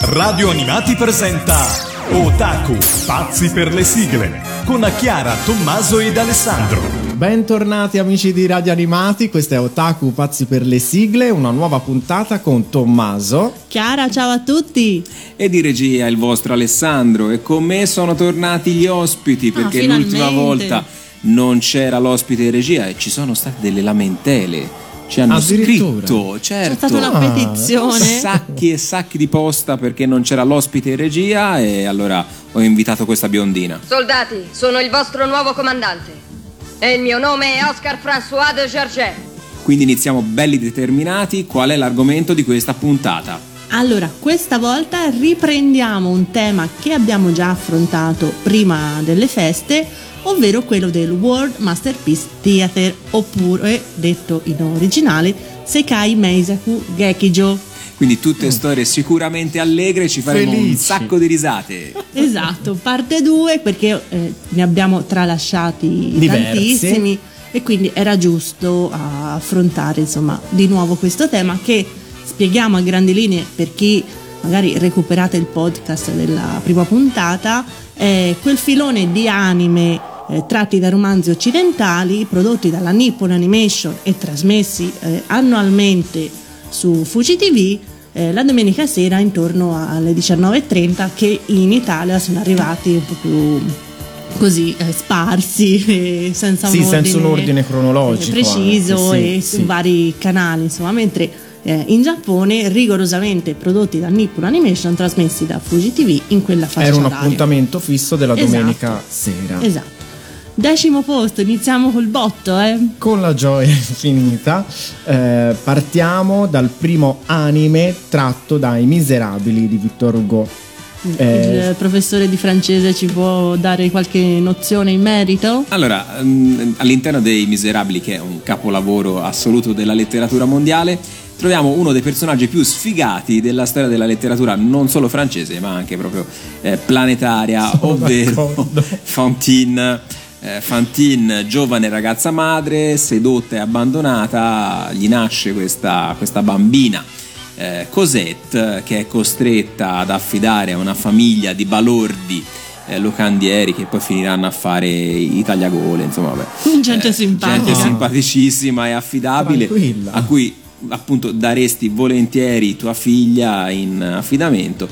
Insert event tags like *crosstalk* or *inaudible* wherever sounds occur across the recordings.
Radio Animati presenta Otaku, pazzi per le sigle, con Chiara, Tommaso ed Alessandro. Bentornati amici di Radio Animati, questa è Otaku, pazzi per le sigle, una nuova puntata con Tommaso. Chiara, ciao a tutti! E di regia il vostro Alessandro e con me sono tornati gli ospiti perché Ah, l'ultima volta non c'era l'ospite in regia e ci sono state delle lamentele. Ci hanno scritto, certo. C'è stata una Ah, petizione. Sacchi e sacchi di posta perché non c'era l'ospite in regia e allora ho invitato questa biondina. Soldati, sono il vostro nuovo comandante. E il mio nome è Oscar François de Gerget. Quindi iniziamo belli determinati. Qual è l'argomento di questa puntata? Allora, questa volta riprendiamo un tema che abbiamo già affrontato prima delle feste, ovvero quello del World Masterpiece Theater, oppure detto in originale Sekai Meisaku Gekijo. Quindi tutte storie sicuramente allegre, ci faremo un Felici. sacco di risate. Esatto, parte 2 perché eh, ne abbiamo tralasciati Diversi. tantissimi e quindi era giusto ah, affrontare insomma di nuovo questo tema che spieghiamo a grandi linee per chi magari recuperate il podcast della prima puntata, è quel filone di anime eh, tratti da romanzi occidentali prodotti dalla Nippon Animation e trasmessi eh, annualmente su Fuji TV eh, la domenica sera intorno alle 19.30 che in Italia sono arrivati un po' più così eh, sparsi *laughs* e senza, Sì, un, senza ordine, un ordine cronologico eh, preciso anche, sì, e sì. su vari canali insomma mentre eh, in Giappone rigorosamente prodotti da Nippon Animation trasmessi da Fuji TV in quella fascia Era un oraria. appuntamento fisso della Esatto. domenica sera. esatto decimo posto iniziamo col botto eh Con la gioia infinita eh, partiamo dal primo anime tratto dai Miserabili di Victor Hugo. Eh, il professore di francese ci può dare qualche nozione in merito? Allora, mm, all'interno dei Miserabili, che è un capolavoro assoluto della letteratura mondiale, troviamo uno dei personaggi più sfigati della storia della letteratura non solo francese, ma anche proprio eh, planetaria, Sono ovvero d'accordo. *laughs* Fantine. Eh, Fantine, giovane ragazza madre, sedotta e abbandonata, gli nasce questa, questa bambina. eh, Cosette che è costretta ad affidare a una famiglia di balordi eh, locandieri che poi finiranno a fare i tagliagole, insomma, vabbè. Gente simpatica. Gente simpaticissima e affidabile, Tranquilla. a cui appunto daresti volentieri tua figlia in affidamento.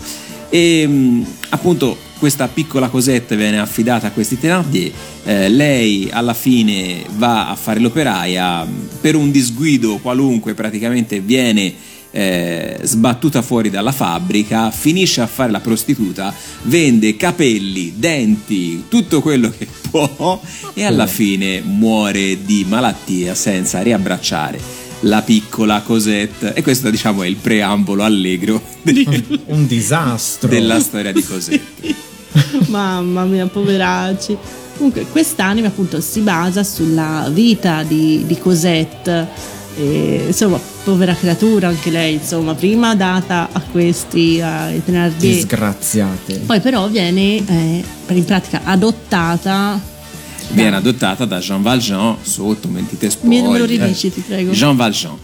E mh, appunto questa piccola Cosette viene affidata a questi Thénardier, eh, lei alla fine va a fare l'operaia, per un disguido qualunque praticamente viene eh, sbattuta fuori dalla fabbrica, finisce a fare la prostituta, vende capelli, denti, tutto quello che *laughs* può e alla fine muore di malattia senza riabbracciare la piccola Cosette e questo diciamo è il preambolo allegro de- *laughs* un disastro. della storia di Cosette. *laughs* Mamma mia, poveracci. Comunque, quest'anime appunto si basa sulla vita di, di Cosette. E, insomma, povera creatura anche lei, insomma, prima data a questi ai Thénardier, Disgraziate. poi però viene eh, in pratica adottata. Viene adottata da Jean Valjean sotto mentite Me, me lo ridici, ti prego. Jean Valjean.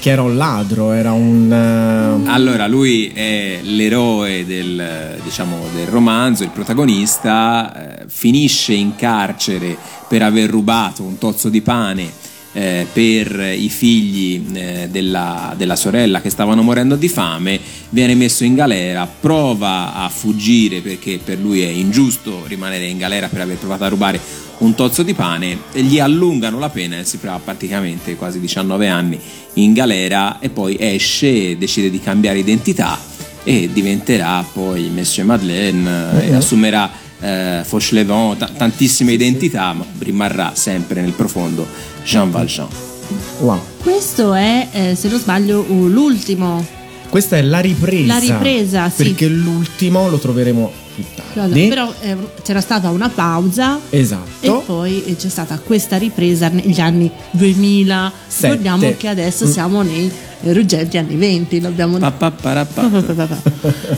Che era un ladro, era un... eh, Allora, lui è l'eroe del, diciamo, del romanzo, il protagonista, eh, finisce in carcere per aver rubato un tozzo di pane eh, per i figli eh, della, della sorella che stavano morendo di fame, viene messo in galera, prova a fuggire perché per lui è ingiusto rimanere in galera per aver provato a rubare un tozzo di pane, e gli allungano la pena e si trova praticamente quasi 19 anni in galera e poi esce e decide di cambiare identità e diventerà poi Monsieur Madeleine e assumerà eh, Fauchelevent, ta- tantissime identità, ma rimarrà sempre nel profondo Jean Valjean. Wow. Questo è, eh, se non sbaglio, l'ultimo. Questa è la ripresa. La ripresa, sì. Perché l'ultimo lo troveremo più tardi. Però eh, c'era stata una pausa Esatto. e poi eh, c'è stata questa ripresa negli anni 2000. Sette. Ricordiamo che adesso Mm. siamo nei ruggenti anni 20, l'abbiamo *laughs*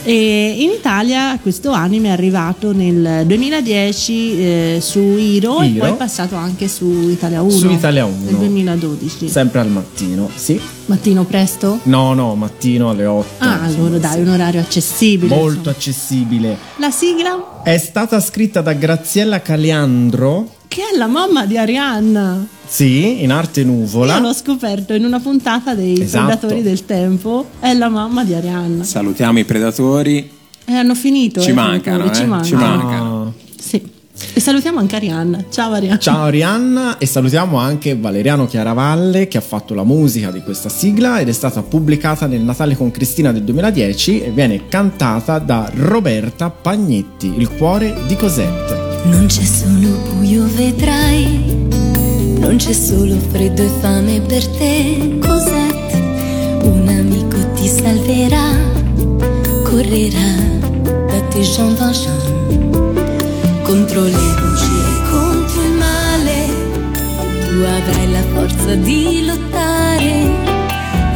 e in Italia questo anime è arrivato nel 2010 eh, su Hiro, e Hiro. poi è passato anche su Italia 1 Su Italia 1. nel 2012 Sempre al mattino, sì. Mattino presto? No, no, mattino alle 8. Ah, allora dai, sì. un orario accessibile. Molto insomma. accessibile. La sigla? È stata scritta da Graziella Caliandro, Che è la mamma di Arianna. sì, in arte nuvola. Io l'ho scoperto in una puntata dei Esatto. Predatori del Tempo. È la mamma di Arianna. Salutiamo i predatori. E hanno finito. Ci eh, mancano, eh, Ci mancano. ci mancano. Ah. Sì. E salutiamo anche Arianna. Ciao Arianna. Ciao Arianna e salutiamo anche Valeriano Chiaravalle che ha fatto la musica di questa sigla ed è stata pubblicata nel Natale con Cristina del 2010 e viene cantata da Roberta Pagnetti, il cuore di Cosette. Non c'è solo buio, vedrai. Non c'è solo freddo e fame per te, Cosette. Un amico ti salverà, correrà da te Jean Valjean. Contro le bugie e contro il male, tu avrai la forza di lottare.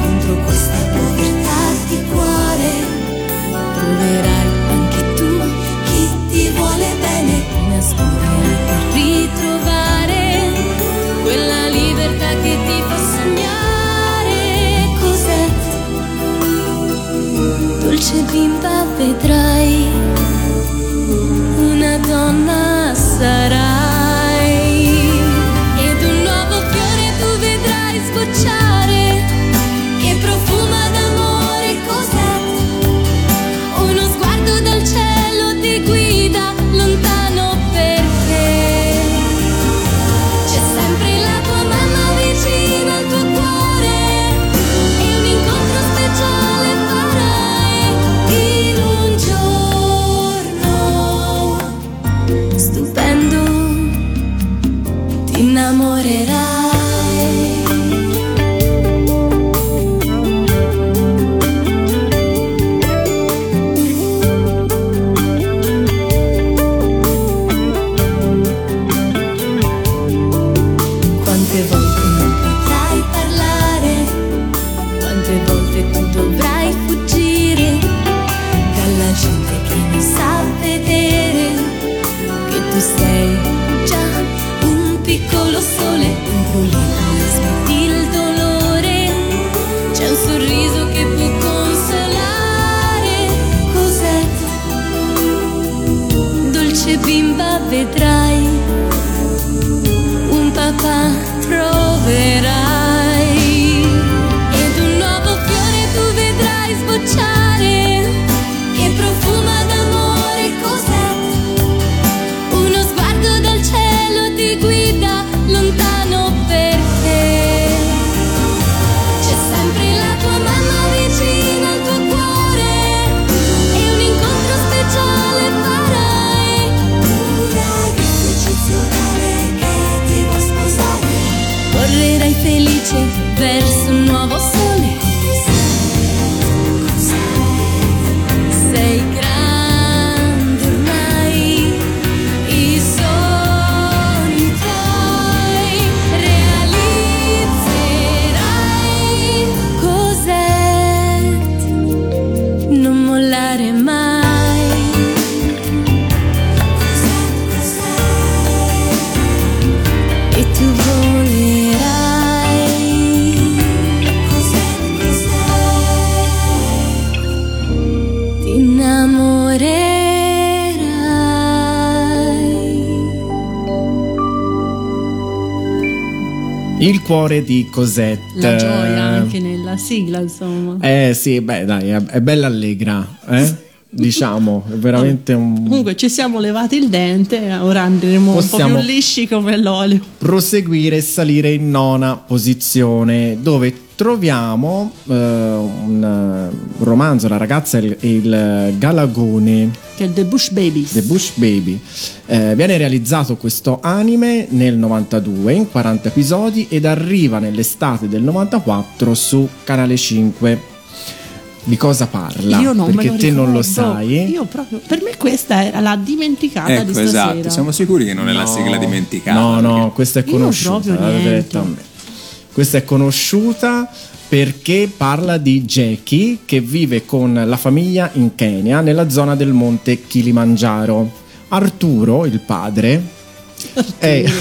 Contro questa povertà di cuore, troverai anche tu chi ti vuole bene, nasconderai per ritrovare quella libertà che ti fa sognare. Cos'è? Dolce bimba vedrai, that I Il cuore di Cosette. La gioia anche nella sigla, insomma. Eh sì, beh dai, è, bella allegra, eh? diciamo, è veramente un... Comunque ci siamo levati il dente, ora andremo Possiamo- un po' più lisci come l'olio. proseguire e salire in nona posizione dove troviamo eh, un eh, romanzo La ragazza e il, il galagone Che è The Bush Babies. The Bush Baby Eh, viene realizzato questo anime nel 92 in 40 episodi ed arriva nell'estate del 94 su Canale 5 di cosa parla? Io non perché me lo te non lo ricordo. sai. Io proprio, per me questa era la dimenticata di Ecco, stasera. esatto. Siamo sicuri che non è la No. sigla dimenticata? No, no, questa è Io conosciuta. proprio l'avete niente. Questa è conosciuta perché parla di Jackie che vive con la famiglia in Kenya, nella zona del monte Kilimangiaro. Arturo, il padre, è... *laughs*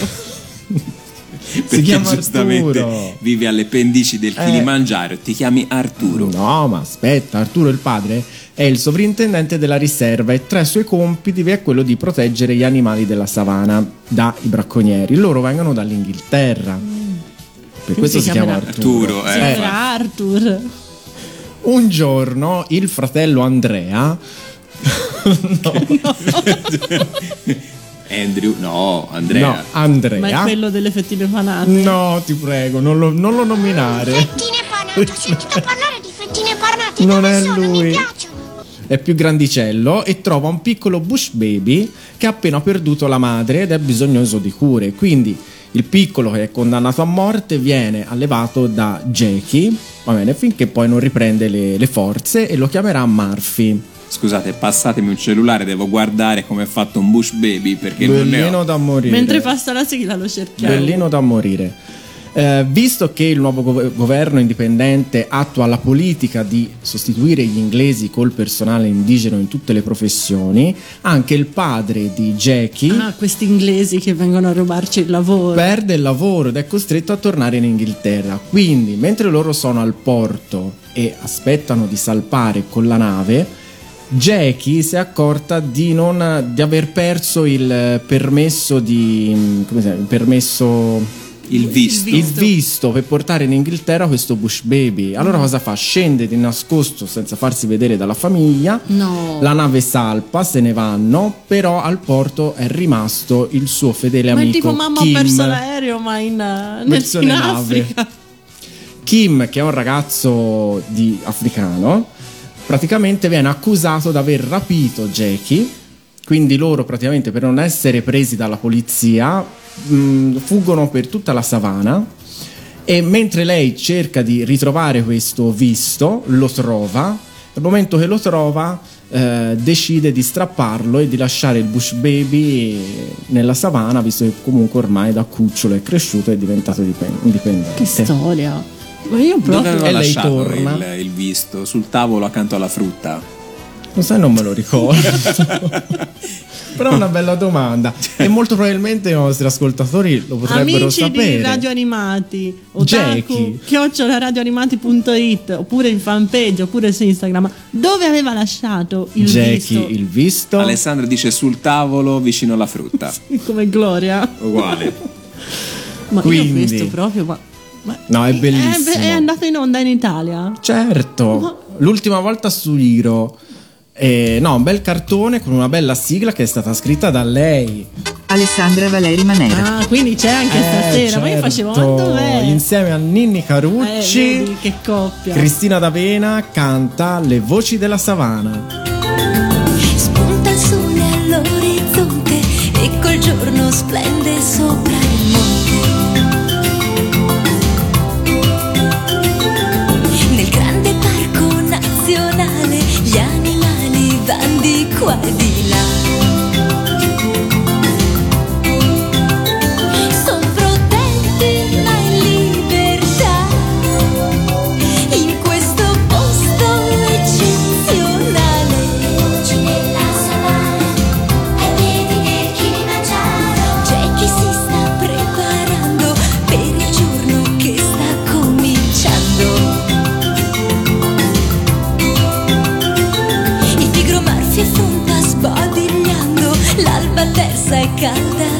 si Perché chiama giustamente Arturo. vive alle pendici del Eh. Kilimangiaro. Ti chiami Arturo. No, ma aspetta, Arturo il padre è il sovrintendente della riserva e tra i suoi compiti vi è quello di proteggere gli animali della savana dai bracconieri. Loro vengono dall'Inghilterra. Per questo si si chiama Arturo. Arturo, eh. era Arthur. Un giorno il fratello Andrea *laughs* *laughs* Andrew, no, Andrea. No, Andrea. Ma è quello delle fettine panate. No, ti prego, non lo, non lo nominare. Fettine panate, ho sentito parlare di fettine panate. Non dove è sono? lui. Mi piacciono. È più grandicello e trova un piccolo bush baby che ha appena perduto la madre ed è bisognoso di cure. Quindi il piccolo che è condannato a morte viene allevato da Jackie, va bene, finché poi non riprende le, le forze e lo chiamerà Murphy. Scusate, passatemi un cellulare, devo guardare come è fatto un bush baby perché non ne Bellino ho. da morire. Mentre passa la sigla lo cerchiamo. Bellino da morire. Eh, visto che il nuovo gov- governo indipendente attua la politica di sostituire gli inglesi col personale indigeno in tutte le professioni, anche il padre di Jackie Ah, questi inglesi che vengono a rubarci il lavoro. perde il lavoro ed è costretto a tornare in Inghilterra. Quindi, mentre loro sono al porto e aspettano di salpare con la nave, Jackie si è accorta di, non, di aver perso il permesso di. come si chiama? Il permesso. Il visto. Il visto per portare in Inghilterra questo Bush Baby. Allora cosa fa? Scende di nascosto senza farsi vedere dalla famiglia. No. La nave salpa, se ne vanno, però al porto è rimasto il suo fedele ma amico tipo mamma Kim. ha perso l'aereo, ma in, uh, nel, in nave. Africa. Kim, che è un ragazzo di- africano, praticamente viene accusato di aver rapito Jackie. Quindi loro, praticamente, per non essere presi dalla polizia, mh, fuggono per tutta la savana. E mentre lei cerca di ritrovare questo visto, lo trova. Nel momento che lo trova, eh, decide di strapparlo e di lasciare il Bush Baby nella savana, visto che comunque ormai da cucciolo è cresciuto e è diventato dipen- indipendente. Che storia. Ma io Dove proprio. aveva E lei lasciato torna. il, il visto? Sul tavolo accanto alla frutta. Lo sai, non me lo ricordo. *laughs* Però è una bella domanda. E molto probabilmente i nostri ascoltatori lo potrebbero Amici sapere. di Radio Animati, otaku, chiocciolaradioanimati.it oppure in fanpage oppure su Instagram, dove aveva lasciato il Jackie, visto? il visto. Alessandra dice sul tavolo vicino alla frutta. *laughs* come Gloria. Uguale. Ma Quindi- io ho visto proprio. Ma, ma- No, è bellissimo. È, andato in onda in Italia. Certo, l'ultima volta su Iro. Eh, no, un bel cartone con una bella sigla che è stata scritta da lei. Alessandra Valeri Manera. Ah, quindi c'è anche Eh, stasera. Ma io facevo, ma certo. dov'è? Insieme a Ninni Eh, Carucci, vedi che coppia. Cristina D'Avena canta Le voci della savana. Spunta il sole all'orizzonte e col giorno splende sopra van di l'alba terza è calda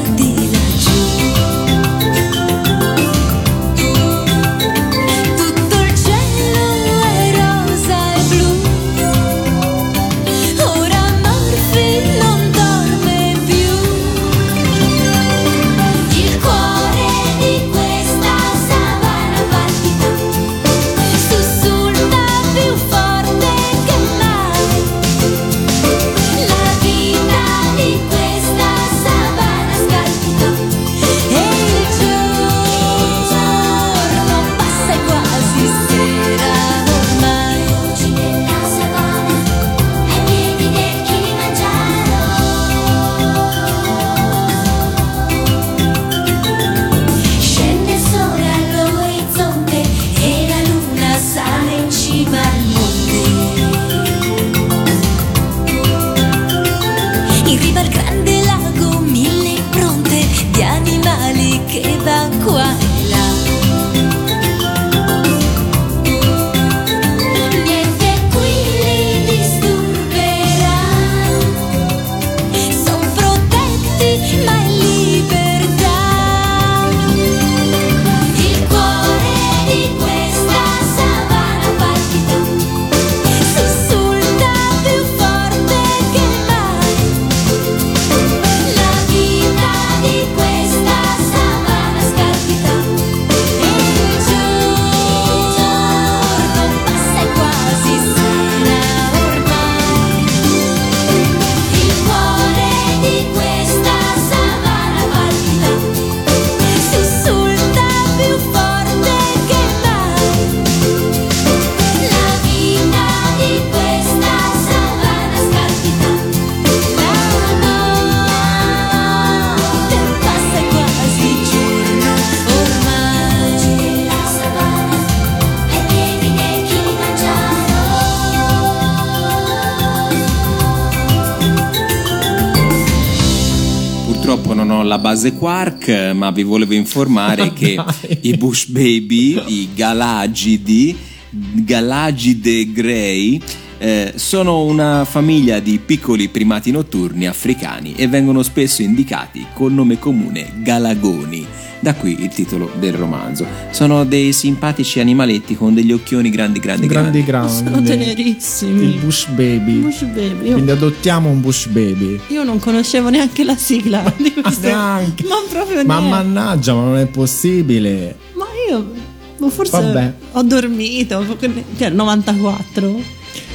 base quark, ma vi volevo informare *laughs* che i Bush Baby, i Galagidi, Galagide Grey, eh, sono una famiglia di piccoli primati notturni africani e vengono spesso indicati col nome comune galagoni. Da qui il titolo del romanzo. Sono dei simpatici animaletti con degli occhioni grandi, grandi, grandi. grandi, grandi. Sono tenerissimi. Il Bush Baby. Bush Baby. Io, Quindi adottiamo un Bush Baby. io non conoscevo neanche la sigla di questo. neanche. Ma proprio Ma neanche. mannaggia, ma non è possibile. Ma io ma forse Vabbè. ho dormito. Cioè, 94.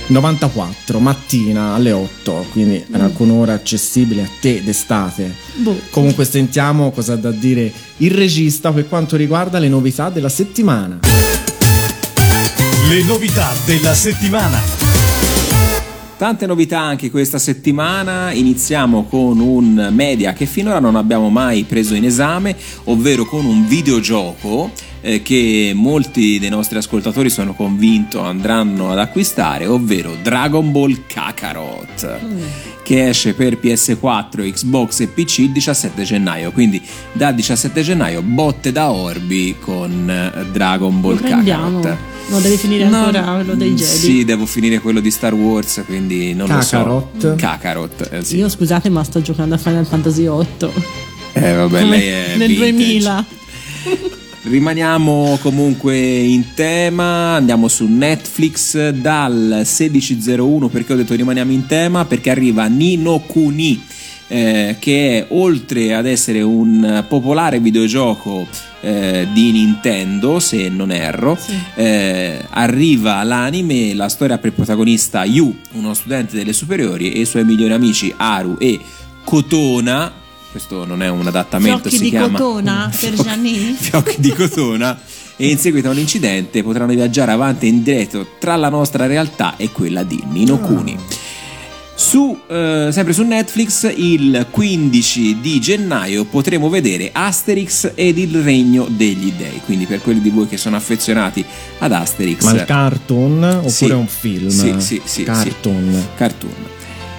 94 mattina alle 8, quindi Mm. era con ora accessibile a te d'estate. Boh. Comunque sentiamo cosa ha da dire il regista per quanto riguarda le novità della settimana. Le novità della settimana. Tante novità anche questa settimana, iniziamo con un media che finora non abbiamo mai preso in esame, ovvero con un videogioco eh, che molti dei nostri ascoltatori sono convinto andranno ad acquistare, ovvero Dragon Ball Kakarot, che esce per PS4, Xbox e PC il 17 gennaio, quindi dal 17 gennaio botte da orbi con eh, Dragon Ball. Kakarot. No, devi finire No, ancora quello dei Jedi. Sì, devo finire quello di Star Wars, quindi non Kakarot. lo so. Kakarot. eh, sì. Io scusate, ma sto giocando a Final Fantasy 8. Eh, vabbè, lei è nel vintage. 2000. Rimaniamo comunque in tema, andiamo su Netflix dal 16.01 perché ho detto rimaniamo in tema perché arriva Nino Kuni eh, che è oltre ad essere un popolare videogioco eh, di Nintendo se non erro eh, arriva l'anime la storia per protagonista Yu uno studente delle superiori e i suoi migliori amici Aru e Kotona questo non è un adattamento Fiocchi si chiama cotona *laughs* per Fiocchi- Gianni? fiocchi di cotona e in seguito a un incidente potranno viaggiare avanti e indietro tra la nostra realtà e quella di Nino Kuni. Su, eh, sempre su Netflix il 15 di gennaio potremo vedere Asterix ed il regno degli dei quindi per quelli di voi che sono affezionati ad Asterix Ma il cartoon oppure Sì. un film? Sì, sì, sì, Cartoon. cartoon.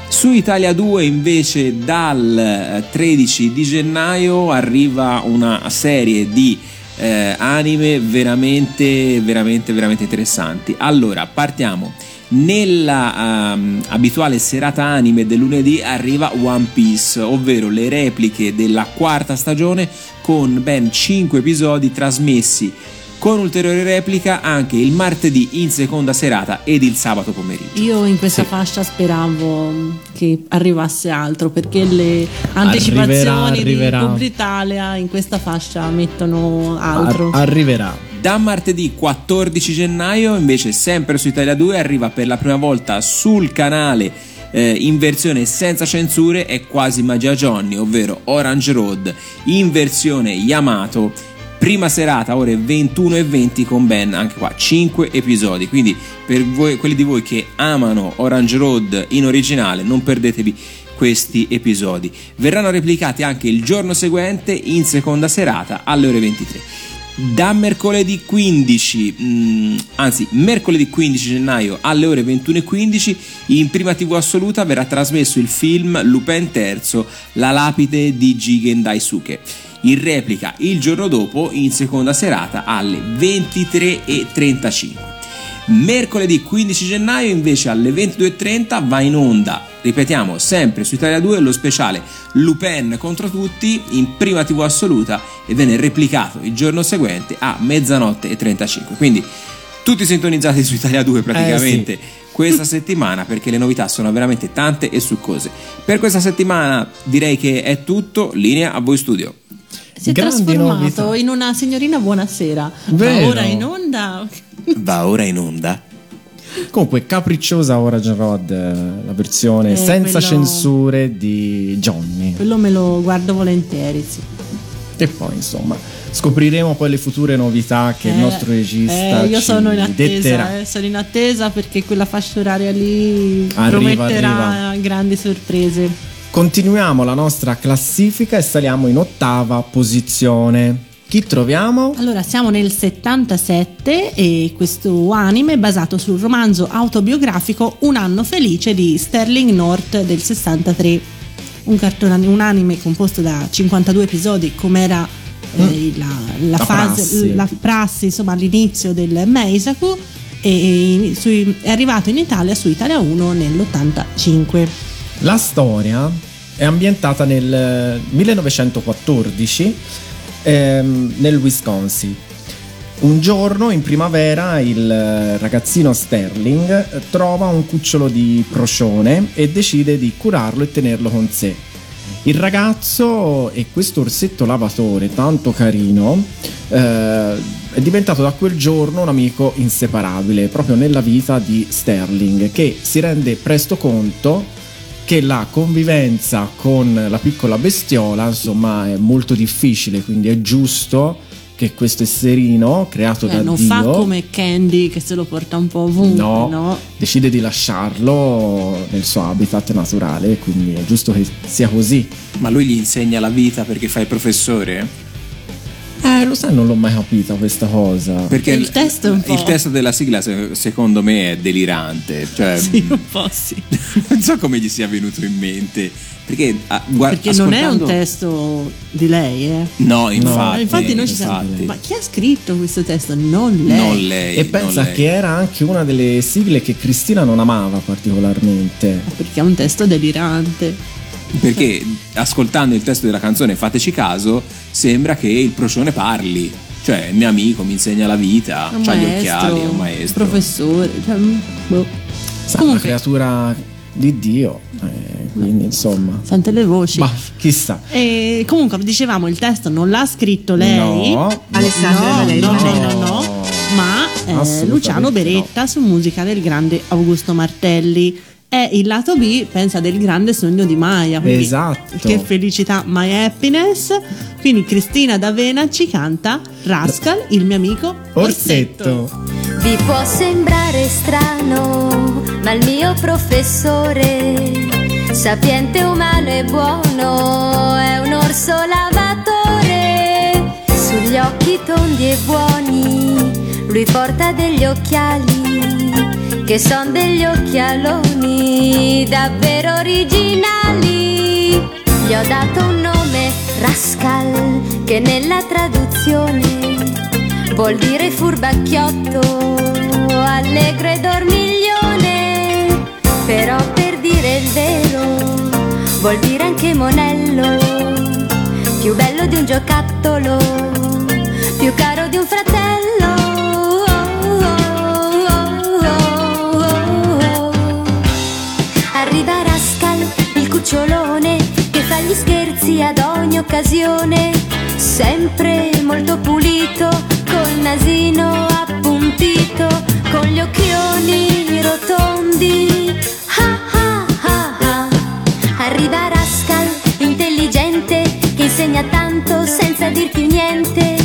Su Italia 2 invece dal eh, 13 di gennaio arriva una serie di eh, anime veramente, veramente, veramente interessanti. Allora, partiamo. Nella ehm, abituale serata anime del lunedì arriva One Piece, ovvero le repliche della quarta stagione con ben 5 episodi trasmessi con ulteriore replica anche il martedì in seconda serata ed il sabato pomeriggio. Io in questa Sì. fascia speravo che arrivasse altro perché le anticipazioni arriverà. di Publitalia in questa fascia mettono altro. Ar- arriverà. Da martedì 14 gennaio, invece, sempre su Italia 2, arriva per la prima volta sul canale eh, in versione senza censure è quasi Magia Johnny, ovvero Orange Road in versione Yamato. Prima serata, ore 21 e 20 con ben anche qua 5 episodi. Quindi, per voi, quelli di voi che amano Orange Road in originale, non perdetevi questi episodi. Verranno replicati anche il giorno seguente in seconda serata alle ore 23. Da mercoledì 15, mm, anzi mercoledì 15 gennaio alle ore 21.15 in prima tv assoluta verrà trasmesso il film Lupin III, La lapide di Jigen Daisuke. In replica il giorno dopo in seconda serata alle 23.35. Mercoledì 15 gennaio invece alle 22.30 va in onda, ripetiamo, sempre su Italia 2 lo speciale Lupin contro tutti in prima TV assoluta e viene replicato il giorno seguente a mezzanotte e 35. Quindi tutti sintonizzati su Italia 2 praticamente questa settimana perché le novità sono veramente tante e succose. Per questa settimana direi che è tutto, linea a voi studio. Si è Grandi trasformato novità. in una signorina buonasera. Vero. Ma ora in onda. *laughs* Va ora in onda. Comunque, capricciosa Orange Road, la versione Eh, senza quello- censure di Johnny. Quello me lo guardo volentieri, sì. E poi, insomma, scopriremo poi le future novità che il Eh, nostro regista eh, io ci sono in detterà. attesa, eh, sono in attesa perché quella fascia oraria lì Arriva, prometterà grandi sorprese. Continuiamo la nostra classifica e saliamo in ottava posizione. Chi troviamo? Allora, siamo nel 77 e questo anime è basato sul romanzo autobiografico Un anno felice di Sterling North del 63. un, cartone, un anime composto da 52 episodi come era eh, la, la La fase, prassi. la prassi insomma all'inizio del Meisaku e sui- è arrivato in Italia su Italia 1 nell'85. La storia è ambientata nel eh, 1914 ehm, nel Wisconsin. Un giorno in primavera il eh, ragazzino Sterling eh, trova un cucciolo di procione e decide di curarlo e tenerlo con sé. Il ragazzo e questo orsetto lavatore tanto carino eh, è diventato da quel giorno un amico inseparabile proprio nella vita di Sterling che si rende presto conto che la convivenza con la piccola bestiola insomma è molto difficile quindi è giusto che questo esserino creato Cioè, da non Dio fa come Candy che se lo porta un po' ovunque, no, no? decide di lasciarlo nel suo habitat naturale quindi è giusto che sia così Ma lui gli insegna la vita perché fa il professore? Eh lo sai non l'ho mai capita questa cosa Perché Il testo un po'. il testo della sigla se- secondo me è delirante. Cioè, Sì, un po' sì. *laughs* non so come gli sia venuto in mente. Perché, ah, guarda, Perché non è un ascoltando- testo di lei, eh. No, infatti. No, infatti noi ci siamo. Ma chi ha scritto questo testo? Non lei. Non lei. e non pensa lei. che era anche una delle sigle che Cristina non amava particolarmente Perché è un testo delirante. Perché ascoltando il testo della canzone Fateci caso, sembra che il procione parli. Cioè, il mio amico mi insegna la vita, È un ha gli occhiali, è un maestro. Professore. Cioè, mm, boh. Sa, una creatura di Dio eh, quindi insomma sente le voci. ma chissà E comunque dicevamo il testo non l'ha scritto lei. No. Alessandra no, Valeri no, no, Manera. no, no, ma eh, Luciano Beretta su musica del grande Augusto Martelli. È il lato B, pensa, del grande sogno di Maya. quindi Esatto. Che felicità, my happiness. Quindi Cristina D'Avena ci canta Rascal, il mio amico Orsetto Vi può sembrare strano, ma il mio professore, sapiente, umano e buono, è un orso lavatore. Sugli occhi tondi e buoni, lui porta degli occhiali, che son degli occhialoni davvero originali. Gli ho dato un nome, Rascal, che nella traduzione vuol dire furbacchiotto, allegro e dormiglione, però per dire il vero vuol dire anche monello, più bello di un giocattolo, più caro di un fratello. Il cucciolone, che fa gli scherzi ad ogni occasione, sempre molto pulito, col nasino appuntito, con gli occhioni rotondi. Ah, ah, ah, ah. Arriva Rascal, intelligente, che insegna tanto senza dirti niente,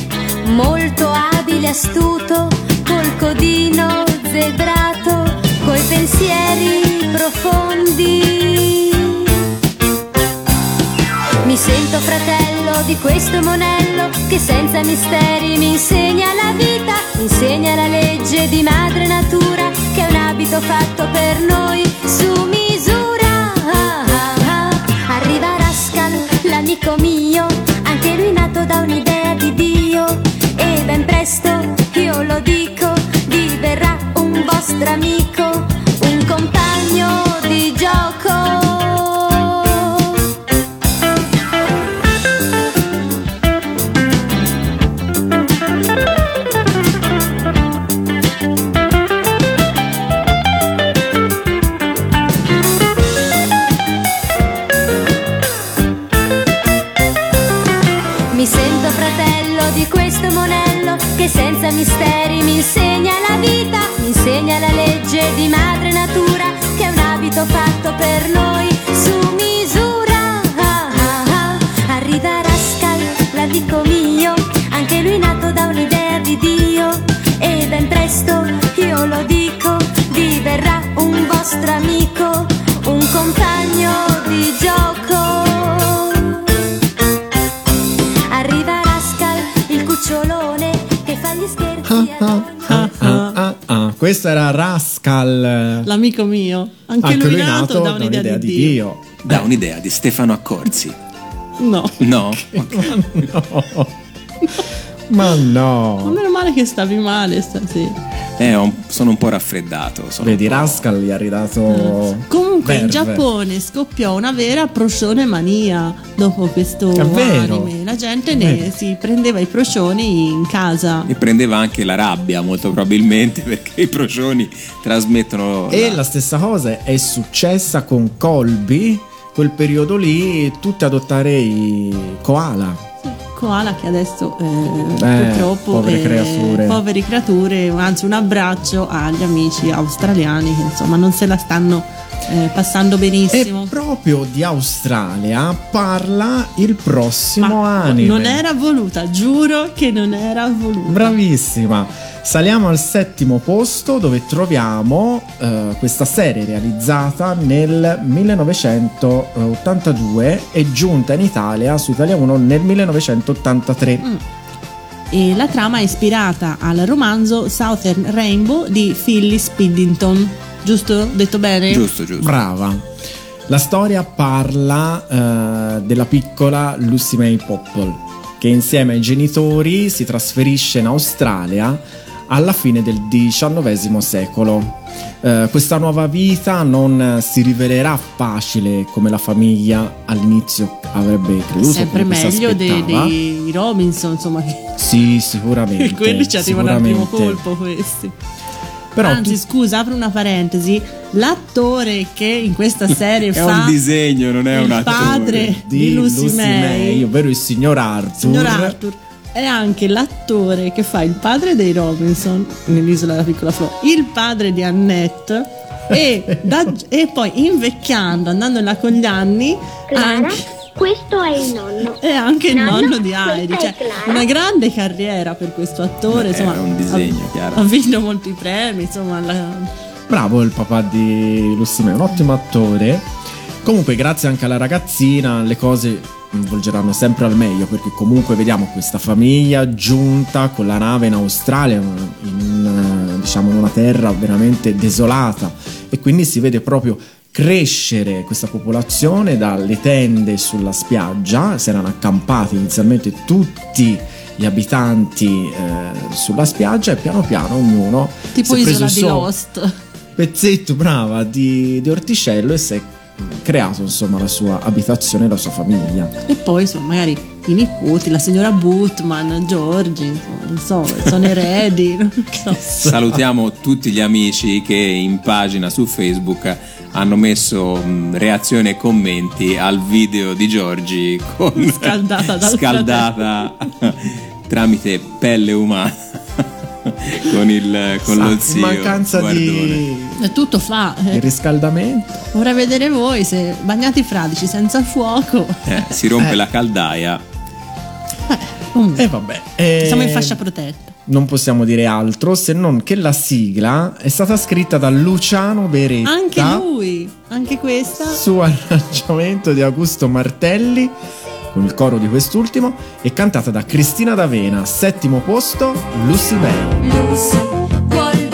molto abile, astuto, col codino zebrato, coi pensieri profondi. Mi sento fratello di questo monello che senza misteri mi insegna la vita, insegna la legge di madre natura che è un abito fatto per noi su misura. Arriva Rascal, l'amico mio, anche lui nato da un'idea di Dio e ben presto, io lo dico, diverrà un vostro amico, un compagno che senza misteri mi insegna la vita, mi insegna la legge di madre natura che è un abito fatto per noi su misura. Ah, ah, ah. Arriva Rascal, l'amico mio, anche lui nato da un'idea di Dio e ben presto, io lo dico, diverrà un vostro amico, un compagno di gioco. Ah, ah, ah, ah. questo era Rascal. L'amico mio, anche, Anche lui, nato da un'idea, di Dio. Da un'idea di Stefano Accorsi. No, No? *laughs* Ma *laughs* ma no. meno male che stavi male stasera. Eh, sono un po' raffreddato. sono Vedi, po'- Rascal gli ha ridato. Comunque in verve. Giappone scoppiò una vera procione mania dopo questo anime. La gente ne si prendeva i procioni in casa. E prendeva anche la rabbia, molto probabilmente, *laughs* perché i procioni trasmettono. E la- la stessa cosa è successa con Colby. Quel periodo lì, tutti adottare i koala. Koala che adesso eh, Eh, purtroppo povere creature. povere creature, anzi un abbraccio agli amici australiani che insomma non se la stanno eh, passando E benissimo. proprio di Australia parla il prossimo Ma anime. non era voluta, giuro che non era voluta. Bravissima. Saliamo al settimo posto dove troviamo eh, questa serie realizzata nel 1982 e giunta in Italia su Italia 1 nel 1983. E la trama è ispirata al romanzo Southern Rainbow di Phyllis Piddington. Giusto? Detto bene? Giusto, giusto. Brava. La storia parla eh, della piccola Lucy May Popple che insieme ai genitori si trasferisce in Australia alla fine del XIX secolo. Eh, questa nuova vita non si rivelerà facile come la famiglia all'inizio avrebbe creduto. Sempre meglio dei, dei Robinson, insomma, che Sì, sicuramente. *laughs* quelli ci arrivano al primo colpo questi. Però Anzi, tu- scusa, apro una parentesi. L'attore che in questa *laughs* serie È fa un disegno, non è il un attore. padre di, Lucy, May, ovvero il signor Arthur. signor Arthur, è anche l'attore che fa il padre dei Robinson nell'isola della piccola Flo, il padre di Annette e, *laughs* da- e poi invecchiando, andando là con gli anni, Clara, anche, questo è il nonno. è anche il Nonno, nonno di Heidi. Cioè, una grande carriera per questo attore. Beh, insomma, è un disegno, ha, chiaro. ha vinto molti premi. Insomma, la- Bravo il papà di May, un ottimo attore. Comunque, grazie anche alla ragazzina, le cose volgeranno sempre al meglio perché comunque vediamo questa famiglia giunta con la nave in Australia, in, eh, diciamo in una terra veramente desolata e quindi si vede proprio crescere questa popolazione dalle tende sulla spiaggia, si erano accampati inizialmente tutti gli abitanti eh, sulla spiaggia e piano piano ognuno tipo si è preso il di suo Lost. pezzetto brava di, di orticello e si è creato insomma la sua abitazione, la sua famiglia. E poi, insomma, magari i nipoti, la signora Bootman, Giorgi, non so, sono eredi. Non so. *laughs* Salutiamo tutti gli amici che in pagina su Facebook hanno messo mh, reazioni e commenti al video di Giorgi con Scaldata *laughs* scaldata *laughs* tramite pelle umana *laughs* con, il, con lo zio. mancanza Guardone. di, E tutto fa. eh. riscaldamento. Vorrei vedere voi se bagnati fradici senza fuoco. Eh, si rompe Eh. la caldaia. E vabbè, eh, siamo in fascia protetta. non possiamo dire altro se non che la sigla è stata scritta da Luciano Beretta Anche lui, anche questa. su *laughs* arrangiamento di Augusto Martelli con il coro di quest'ultimo e cantata da Cristina D'Avena, settimo posto, Lucy May.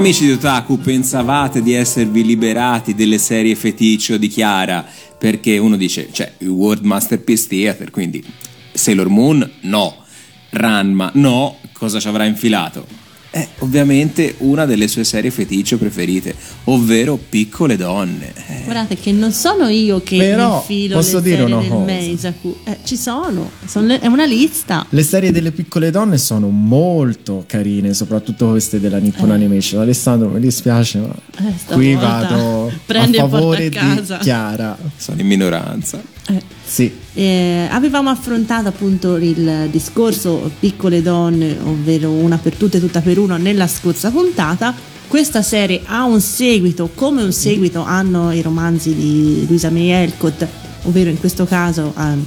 Amici di Otaku, pensavate di esservi liberati delle serie feticcio di Chiara? Perché uno dice, cioè, World Masterpiece Theater, quindi Sailor Moon no, Ranma no, cosa ci avrà infilato? È ovviamente una delle sue serie feticcio preferite, ovvero Piccole Donne. Guardate che non sono io che Però, infilo posso le dire serie una del cosa? Meisaku. Eh, ci sono, sono le- è una lista. Le serie delle piccole donne sono molto carine, soprattutto queste della Nippon Eh. Animation. Alessandro, mi dispiace, ma Eh, qui vado *laughs* prendi a favore a di. Chiara. sono in minoranza. Eh. Sì, Eh, avevamo affrontato appunto il discorso piccole donne, ovvero una per tutte e tutta per uno nella scorsa puntata. Questa serie ha un seguito, come un seguito hanno i romanzi di Luisa May Alcott, ovvero in questo caso ehm,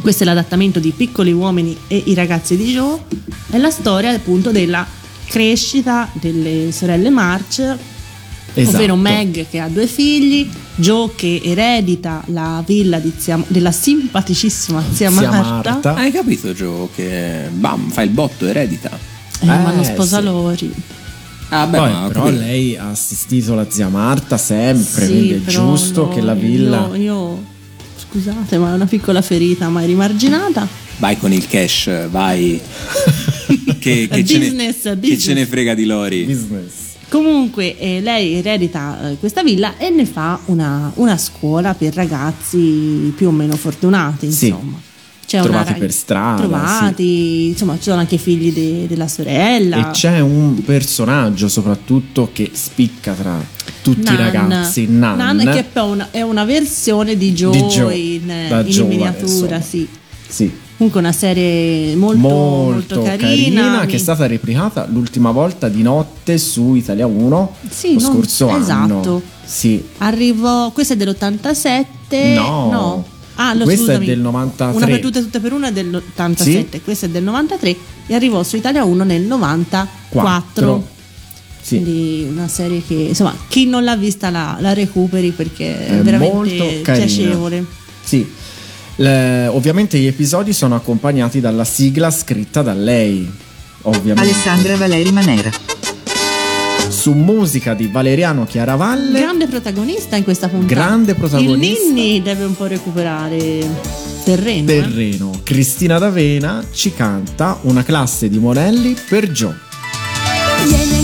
questo è l'adattamento di Piccoli uomini e i ragazzi di Joe, è la storia appunto della crescita delle sorelle March esatto. ovvero Meg che ha due figli, Joe che eredita la villa di zia- della simpaticissima zia, Zia Marta, Marta. Hai capito, Gio, che bam, fa il botto, eredita. Eh, ma non Eh, sposa sì. Lori. Ah, beh, Poi, però capito. lei ha assistito la zia Marta sempre, Sì, quindi è giusto no, che la villa... Io, io- scusate, ma è una piccola ferita mai rimarginata. Vai con il cash, vai. *laughs* che, che ce ne, Business, che business. ce ne frega di Lori. Business. Comunque eh, lei eredita eh, questa villa e ne fa una, una scuola per ragazzi più o meno fortunati, Sì. C'è Trovati rag- per strada, Trovati, insomma, ci sono anche i figli de- della sorella. E c'è un personaggio soprattutto che spicca tra tutti Nan. i ragazzi, Nan. Nan, che è una, è una versione di Joe, Di Joe, in, in giovane, miniatura, sì. Sì, Comunque una serie molto, molto, carina, mi- che è stata replicata l'ultima volta di notte su Italia 1 Sì, lo non- scorso esatto. anno. Sì, Arrivò, questa è dell'87. No. Ah, no, Questa è scusami. del 93. Una per tutte, tutte per una è dell'87, questa è del 93 e arrivò su Italia 1 nel 94. Quattro. sì. Quindi una serie che, insomma, chi non l'ha vista la, la recuperi perché è, È veramente piacevole. Sì. Le- ovviamente gli episodi sono accompagnati dalla sigla scritta da lei, ovviamente. Alessandra Valeri Manera. Su musica di Valeriano Chiaravalle. Grande protagonista in questa puntata. Grande protagonista. Il Ninni deve un po' recuperare terreno. eh. terreno. Cristina D'Avena ci canta una classe di Monelli per Gio. Vieni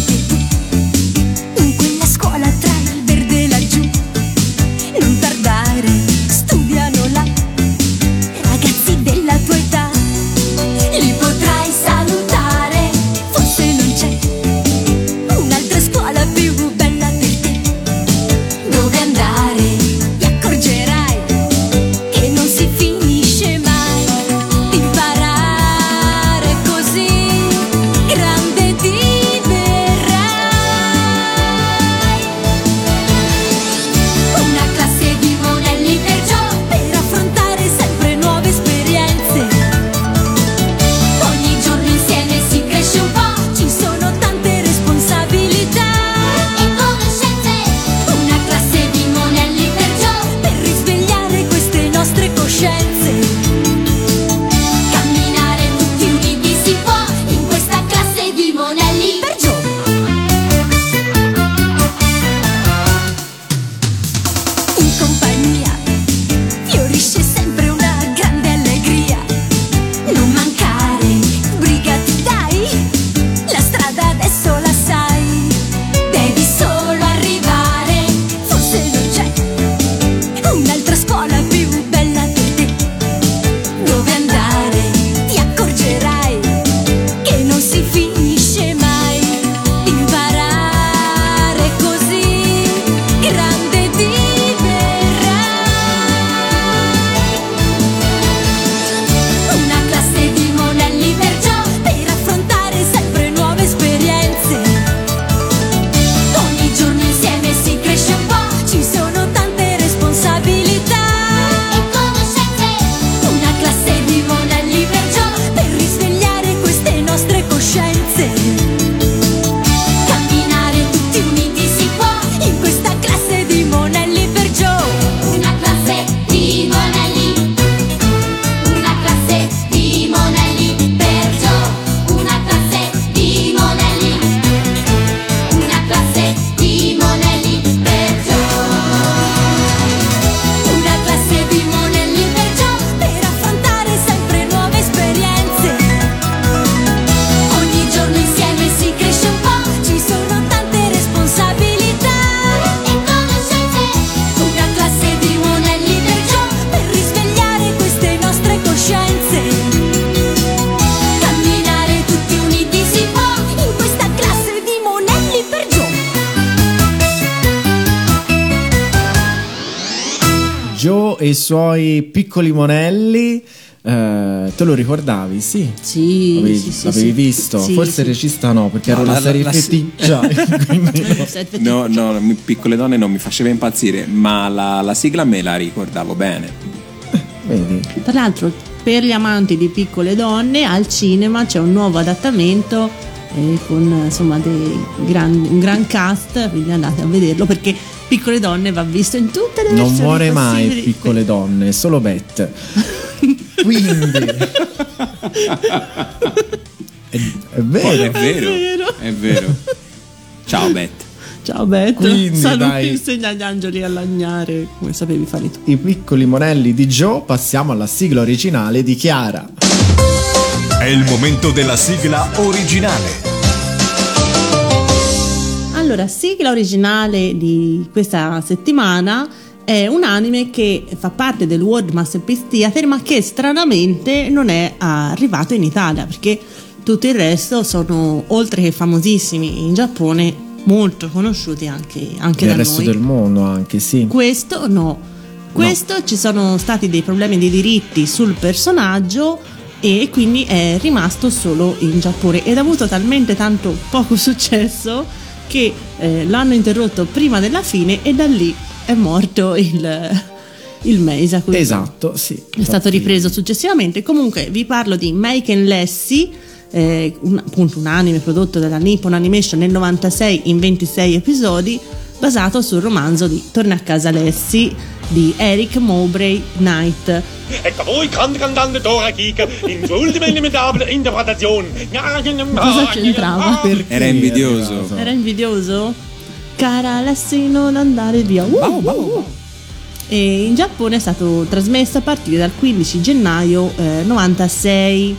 suoi piccoli monelli. Eh, te lo ricordavi? Sì. Sì, L'avevi, sì, sì, l'avevi sì. visto? Sì, Forse sì. il regista no, perché No, era una la- serie la- feticcia. *laughs* *laughs* quindi no. No, no, piccole donne non mi faceva impazzire, ma la, la sigla me la ricordavo bene. *laughs* Vedi? Tra l'altro, per gli amanti di piccole donne, al cinema c'è un nuovo adattamento eh, con insomma dei gran- un gran cast, quindi andate a vederlo perché Piccole donne va visto in tutte le Non versioni muore mai possibili. piccole donne, solo Beth. *laughs* Quindi è, è vero. è vero, vero. è vero. Ciao Beth. Ciao Beth, Quindi, saluti, dai. insegna agli angeli a lagnare come sapevi fare tu. I piccoli monelli di Joe, passiamo alla sigla originale di Chiara. È il momento della sigla originale. Allora, sigla originale di questa settimana è un anime che fa parte del World Masterpiece Theater ma che stranamente non è arrivato in Italia perché tutto il resto sono oltre che famosissimi in Giappone molto conosciuti anche, anche Nel resto noi. del mondo anche, sì. Questo no. Questo ci sono stati dei problemi di diritti sul personaggio e quindi è rimasto solo in Giappone ed ha avuto talmente tanto poco successo che eh, l'hanno interrotto prima della fine e da lì è morto il, il Meisaku. Esatto, sì. È stato ripreso successivamente. Comunque vi parlo di Meiken Lessi, eh, un, appunto un anime prodotto dalla Nippon Animation nel 96 in 26 episodi, basato sul romanzo di Torna a casa Lessi di Eric Mowbray Knight. Ecco voi, grande cantante Dora Kika, in sua ultima inimitable interpretazione. Cosa c'entrava? Perché Era invidioso. Era invidioso? Cara Lessi, non andare via. Uh, uh. E in Giappone è stato trasmesso a partire dal 15 gennaio eh, 96.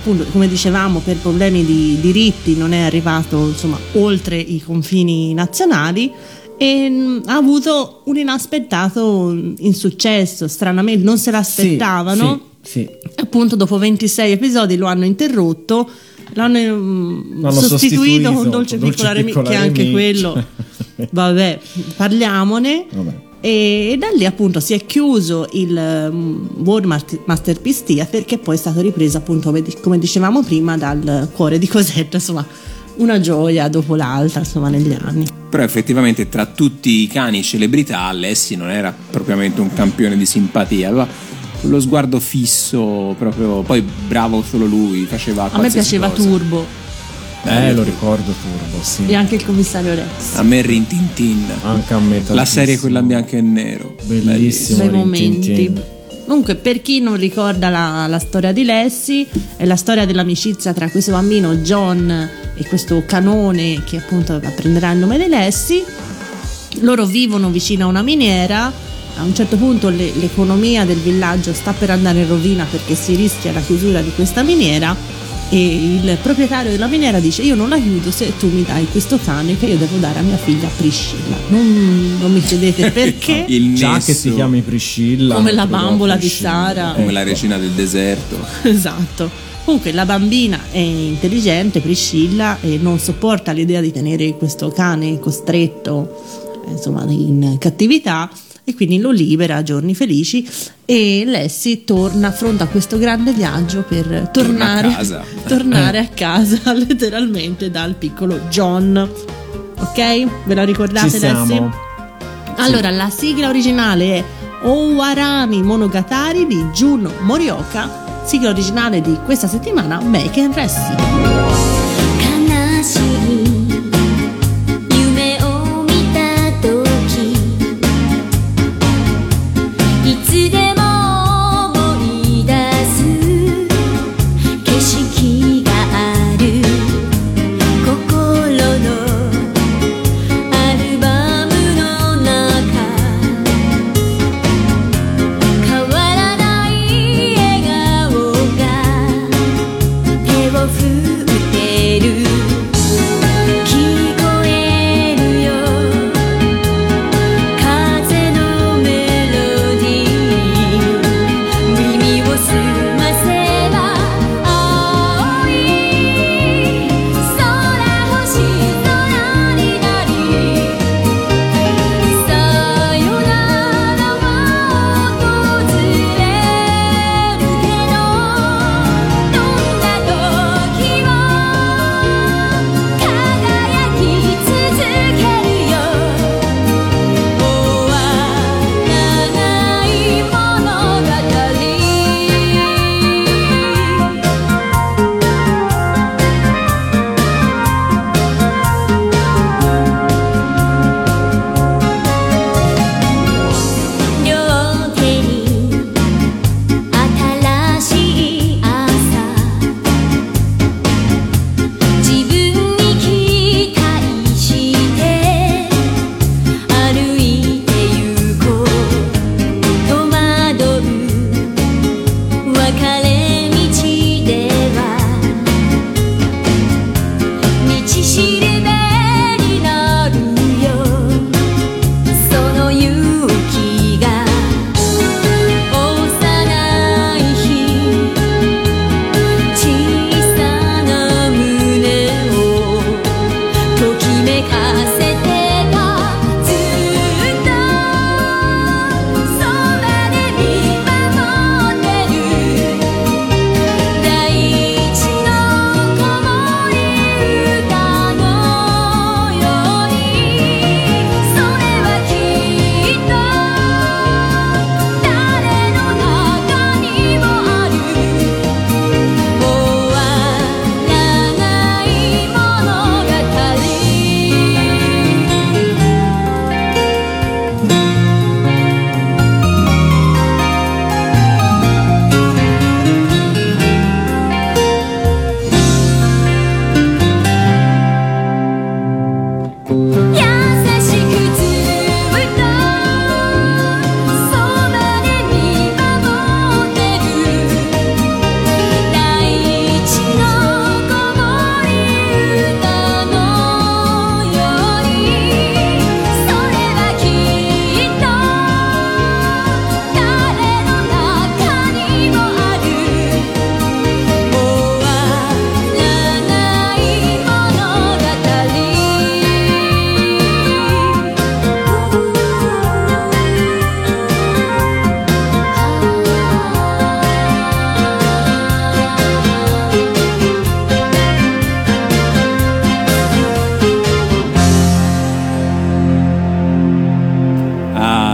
Appunto, come dicevamo, per problemi di diritti non è arrivato insomma, oltre i confini nazionali e mh, ha avuto un inaspettato insuccesso. Stranamente non se l'aspettavano. Sì, sì. Appunto, dopo 26 episodi lo hanno interrotto. L'hanno, mm, L'hanno sostituito, sostituito con Dolce con Dolce Piccola Remi, Piccola che anche quello, *laughs* vabbè, parliamone. Vabbè. E da lì appunto si è chiuso il um, World Masterpiece Theater che poi è stato ripreso appunto come dicevamo prima dal cuore di Cosetta, insomma una gioia dopo l'altra insomma negli anni. Però effettivamente tra tutti i cani celebrità Alessi non era propriamente un campione di simpatia, aveva lo sguardo fisso, proprio poi bravo solo lui, faceva A me piaceva cosa. Turbo Eh, lo ricordo Turbo, sì. e anche il commissario Rex. A me Rintintin. Anche a me La tantissimo. serie quella in bianco e nero. Bellissimo. bei momenti. Comunque, per chi non ricorda la, la storia di Lessi, è la storia dell'amicizia tra questo bambino John e questo canone che appunto prenderà il nome di Lessi. Loro vivono vicino a una miniera. A un certo punto le- l'economia del villaggio sta per andare in rovina perché si rischia la chiusura di questa miniera e il proprietario della miniera dice io non la chiudo se tu mi dai questo cane che io devo dare a mia figlia Priscilla. Non, non mi chiedete *laughs* perché. Il Già nesso, che ti chiami Priscilla. Come la bambola di. Sara. come la regina del deserto. *laughs* Esatto. Comunque la bambina è intelligente, Priscilla, e non sopporta l'idea di tenere questo cane costretto insomma, in cattività e quindi lo libera a giorni felici e Lessi torna, affronta questo grande viaggio per *laughs* tornare a casa. tornare a casa letteralmente dal piccolo John. Ok? Ve la ricordate Ci Lessi? siamo. Allora, la sigla originale è Owarami Monogatari di Juno Morioka, sigla originale di questa settimana, Make and Ressi.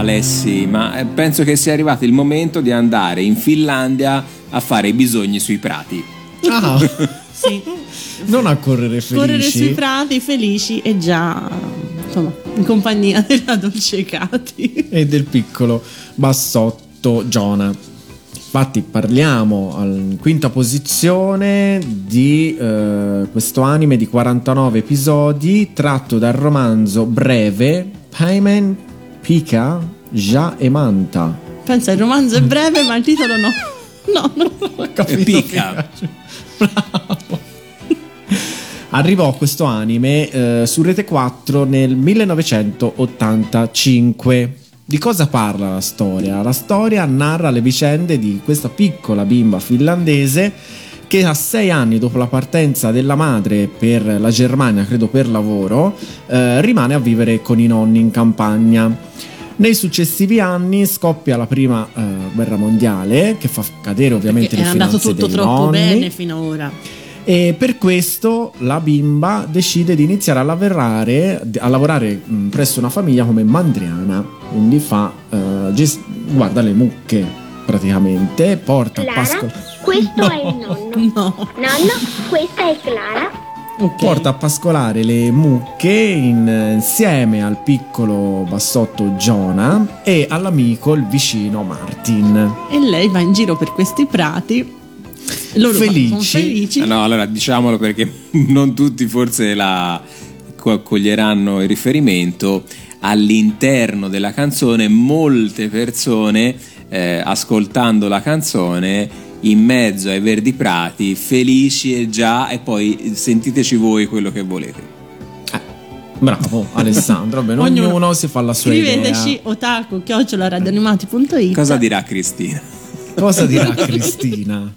Alessi, ma eh, penso che sia arrivato il momento di andare in Finlandia a fare i bisogni sui prati. Ah, *laughs* Sì. non a correre felici. Correre sui prati felici e già insomma in compagnia *laughs* della Dolce Cati. e del piccolo bassotto Giona. Infatti parliamo in quinta posizione di eh, questo anime di 49 episodi tratto dal romanzo breve Paimen Pika Ja e Manta. Pensa, il romanzo è breve, ma il titolo no. No, no. Ho capito, Picca. Bravo. Arrivò questo anime eh, su Rete 4 nel 1985. Di cosa parla la storia? La storia narra le vicende di questa piccola bimba finlandese che a sei anni dopo la partenza della madre per la Germania, credo per lavoro, eh, rimane a vivere con i nonni in campagna. Nei successivi anni scoppia la prima eh, guerra mondiale, che fa cadere ovviamente È le andato finanze tutto dei troppo nonni. bene fino ad ora. E per questo la bimba decide di iniziare a lavorare, a lavorare mh, presso una famiglia come mandriana. Quindi fa, eh, ges- guarda le mucche praticamente, porta a pascolo. Questo è il nonno. No. Nonno, questa è Clara. Ok. Porta a pascolare le mucche in- insieme al piccolo bassotto Giona e all'amico il vicino Martin. E lei va in giro per questi prati. Loro Felici. felici. Eh No, allora diciamolo perché *laughs* non tutti forse la co- coglieranno il riferimento. All'interno della canzone molte persone eh, ascoltando la canzone in mezzo ai verdi prati, felici e già, e poi sentiteci voi quello che volete. Bravo Alessandro, bene, *laughs* ognuno, si fa la sua Scriveteci idea. otaku Cosa dirà Cristina? Cosa dirà *laughs* Cristina?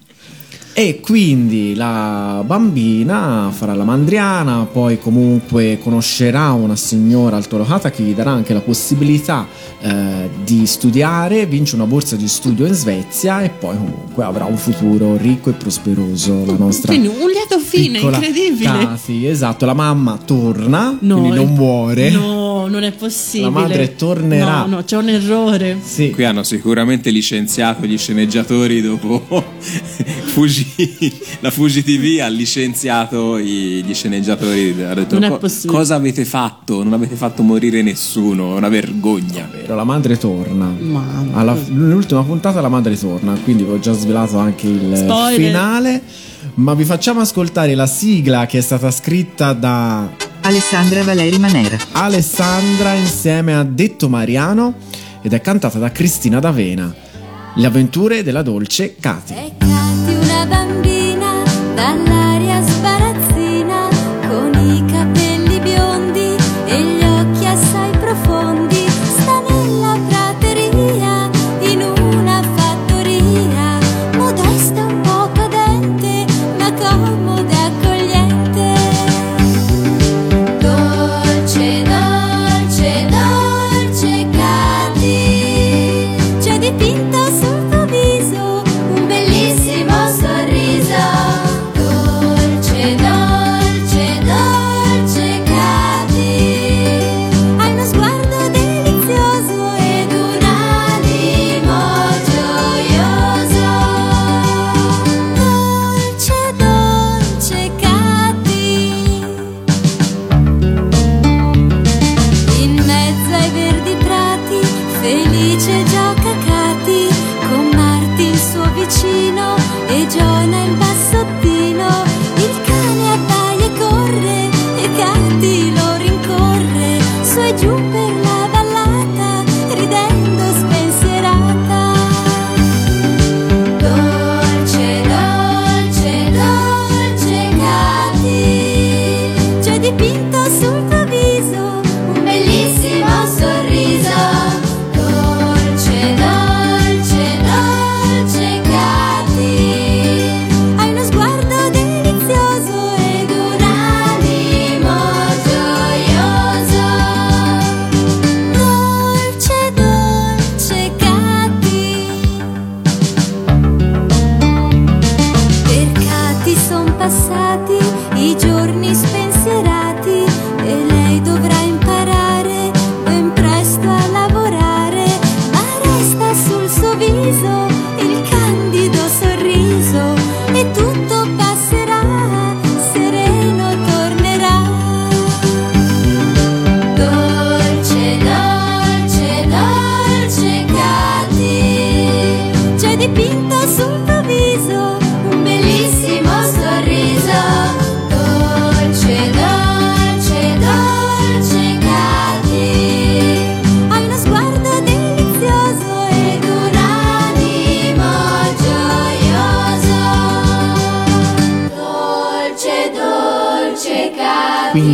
E quindi la bambina farà la mandriana, poi comunque conoscerà una signora altolocata che gli darà anche la possibilità eh, di studiare, vince una borsa di studio in Svezia e poi comunque avrà un futuro ricco e prosperoso. La nostra Quindi un lieto fine, incredibile. Casi, esatto, la mamma torna, No, quindi non muore. No, non è possibile. La madre tornerà. No, no, c'è un errore. Sì. Qui hanno sicuramente licenziato gli sceneggiatori dopo *laughs* Fuji, la Fuji TV ha licenziato gli sceneggiatori. Ha detto, Non è "Co- possibile." cosa avete fatto? Non avete fatto morire nessuno, una vergogna. Vero, la madre torna. Mamma. Alla, l'ultima puntata la madre torna, quindi vi ho già svelato anche il Spoiler. finale. Ma vi facciamo ascoltare la sigla che è stata scritta da Alessandra Valeri Manera. Alessandra insieme a Detto Mariano ed è cantata da Cristina D'Avena. Le avventure della dolce Cati. È Cati una bambina dall'aria sbarazzina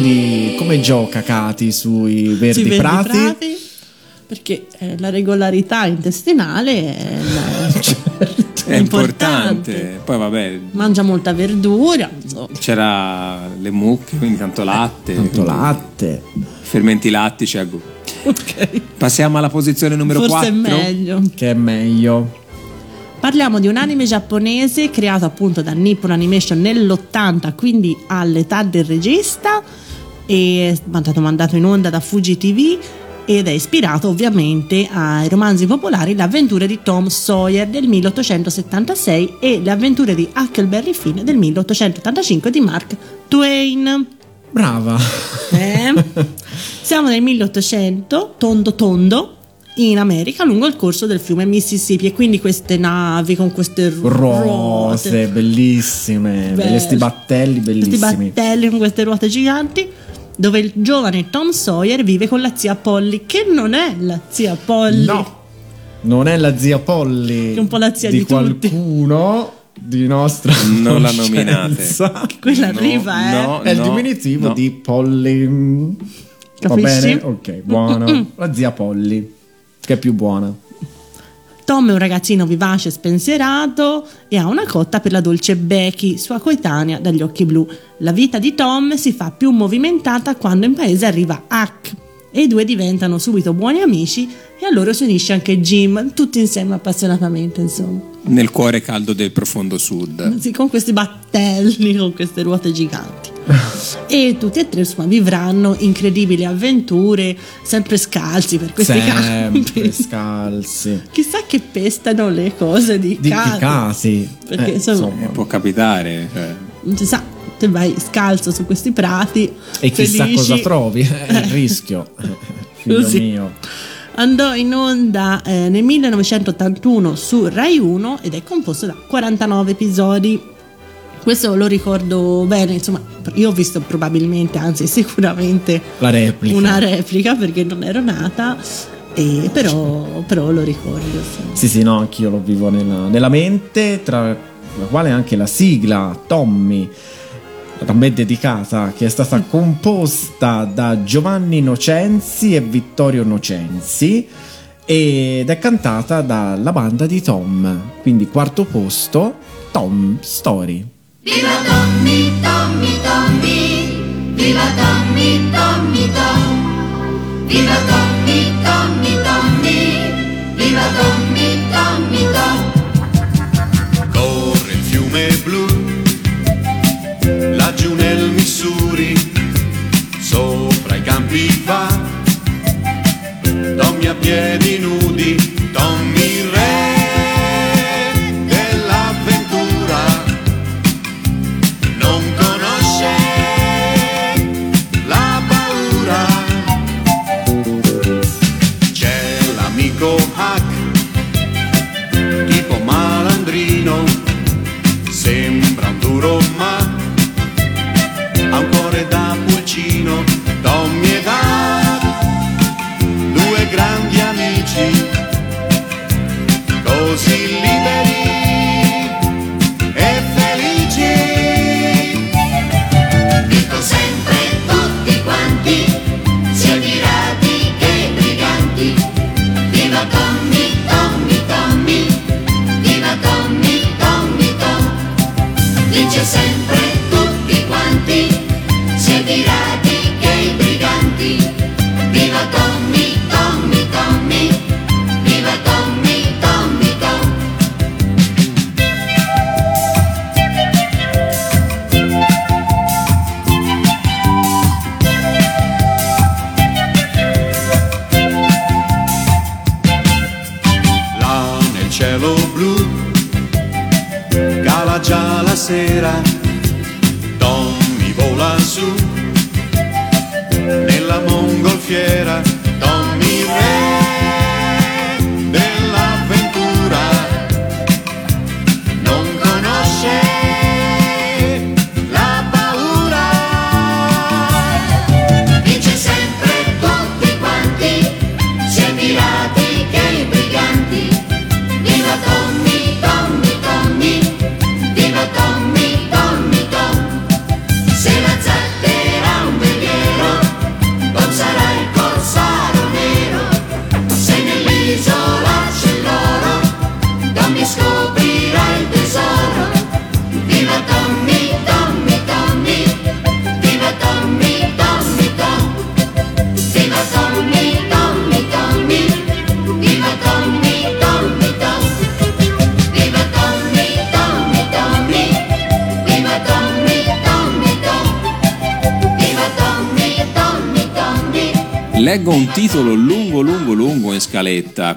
Quindi come gioca Cati sui verdi, Sui verdi prati? prati, Perché eh, la regolarità intestinale è, *laughs* È importante. Poi vabbè, Mangia molta verdura. insomma. c'era le mucche, quindi tanto latte. Tanto quindi latte. Fermenti lattici a go. Ok. Passiamo alla posizione numero Forse 4. è meglio. Che è meglio. Parliamo di un anime giapponese creato appunto da Nippon Animation nell'80, quindi all'età del regista, è stato mandato in onda da Fuji TV ed è ispirato ovviamente ai romanzi popolari Le avventure di Tom Sawyer del 1876 e Le avventure di Huckleberry Finn del 1885 di Mark Twain. Brava. Eh? *laughs* Siamo nel 1800, tondo tondo, in America lungo il corso del fiume Mississippi e quindi queste navi con queste ru- Rose, ruote, bellissime. Beh, Questi battelli questi bellissimi. battelli con queste ruote giganti dove il giovane Tom Sawyer vive con la zia Polly che non è la zia Polly No, non è la zia Polly. Che è un po' la zia di, di tutti. qualcuno di nostra Non la conoscenza. nominate. *laughs* quella No, arriva eh no. È il diminutivo no. di Polly. mm, Va Capisci? bene? Ok, buono. La zia Polly, che è più buona. Tom è un ragazzino vivace e spensierato e ha una cotta per la dolce Becky, sua coetanea dagli occhi blu. La vita di Tom si fa più movimentata quando in paese arriva Huck e i due diventano subito buoni amici e a loro si unisce anche Jim, tutti insieme appassionatamente, insomma. Nel cuore caldo del profondo sud. Sì, con questi battelli, con queste ruote giganti. *laughs* e tutti e tre insomma vivranno incredibili avventure, sempre scalzi per questi Sempre campi. scalzi. *laughs* Chissà che pestano le cose di, Di, di casa. casi. Perché, Eh, insomma, Può capitare. cioè. non si sa, te vai scalzo su questi prati. E chissà felici. cosa trovi. È il *laughs* rischio. Figlio Così. mio. Andò in onda eh, nel 1981 su Rai 1 ed è composto da 49 episodi. Questo lo ricordo bene, insomma, io ho visto probabilmente, anzi sicuramente La replica. una replica perché non ero nata, e però, però lo ricordo. sì. Sì, sì, no, anch'io lo vivo nella, nella mente, tra la quale anche la sigla Tommy, a me dedicata, che è stata composta da Giovanni Nocenzi e Vittorio Nocenzi ed è cantata dalla banda di Tom. Quindi quarto posto, Tom Story. Viva Tommy, Tommy, Tommy, viva Tommy, Tommy, Tom. Viva Tommy, Tommy, Tommy, viva Tommy,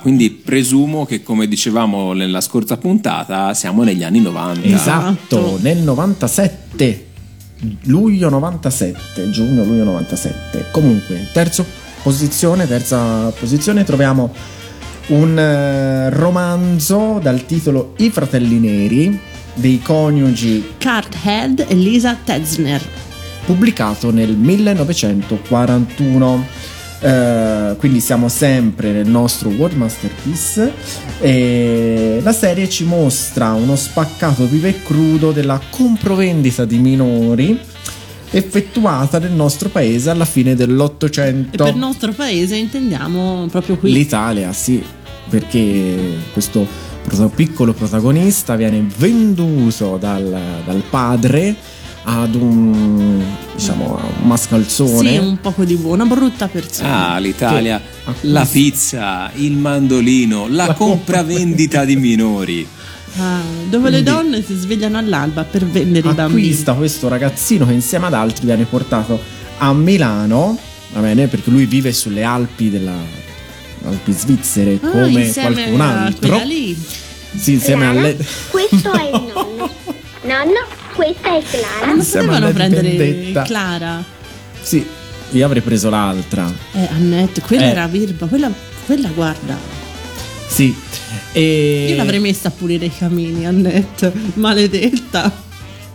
quindi presumo che, come dicevamo nella scorsa puntata, siamo negli anni 90. Esatto, nel 97, luglio 97, giugno, luglio 97. Comunque, terzo posizione, terza posizione troviamo un eh, romanzo dal titolo I fratelli neri dei coniugi Carthead e Lisa Tetzner. pubblicato nel 1941. Eh, quindi siamo sempre nel nostro World Masterpiece e la serie ci mostra uno spaccato vivo e crudo della comprovendita di minori effettuata nel nostro paese alla fine E dell'Ottocento. per nostro paese intendiamo proprio qui. L'Italia, sì, perché questo piccolo protagonista viene venduto dal, dal padre ad un diciamo un mascalzone. Sì, un poco di buona, brutta persona. Ah, l'Italia, Che- la pizza, il mandolino, la, La compravendita di minori. Ah, dove le Quindi- donne si svegliano all'alba per vendere i bambini. acquista questo ragazzino che insieme ad altri viene portato a Milano, va bene, perché lui vive sulle Alpi della Alpi svizzere Ah, come qualcun altro. lì. Sì, insieme Clara, alle Questo è il *laughs* nonno. Nonno, questa è Clara. Non Insieme potevano prendere dipendetta. Clara. Sì, io avrei preso l'altra. Eh, Annette, quella Eh. era Virba, quella, quella guarda. Sì. E Io l'avrei messa a pulire i camini, Annette, maledetta.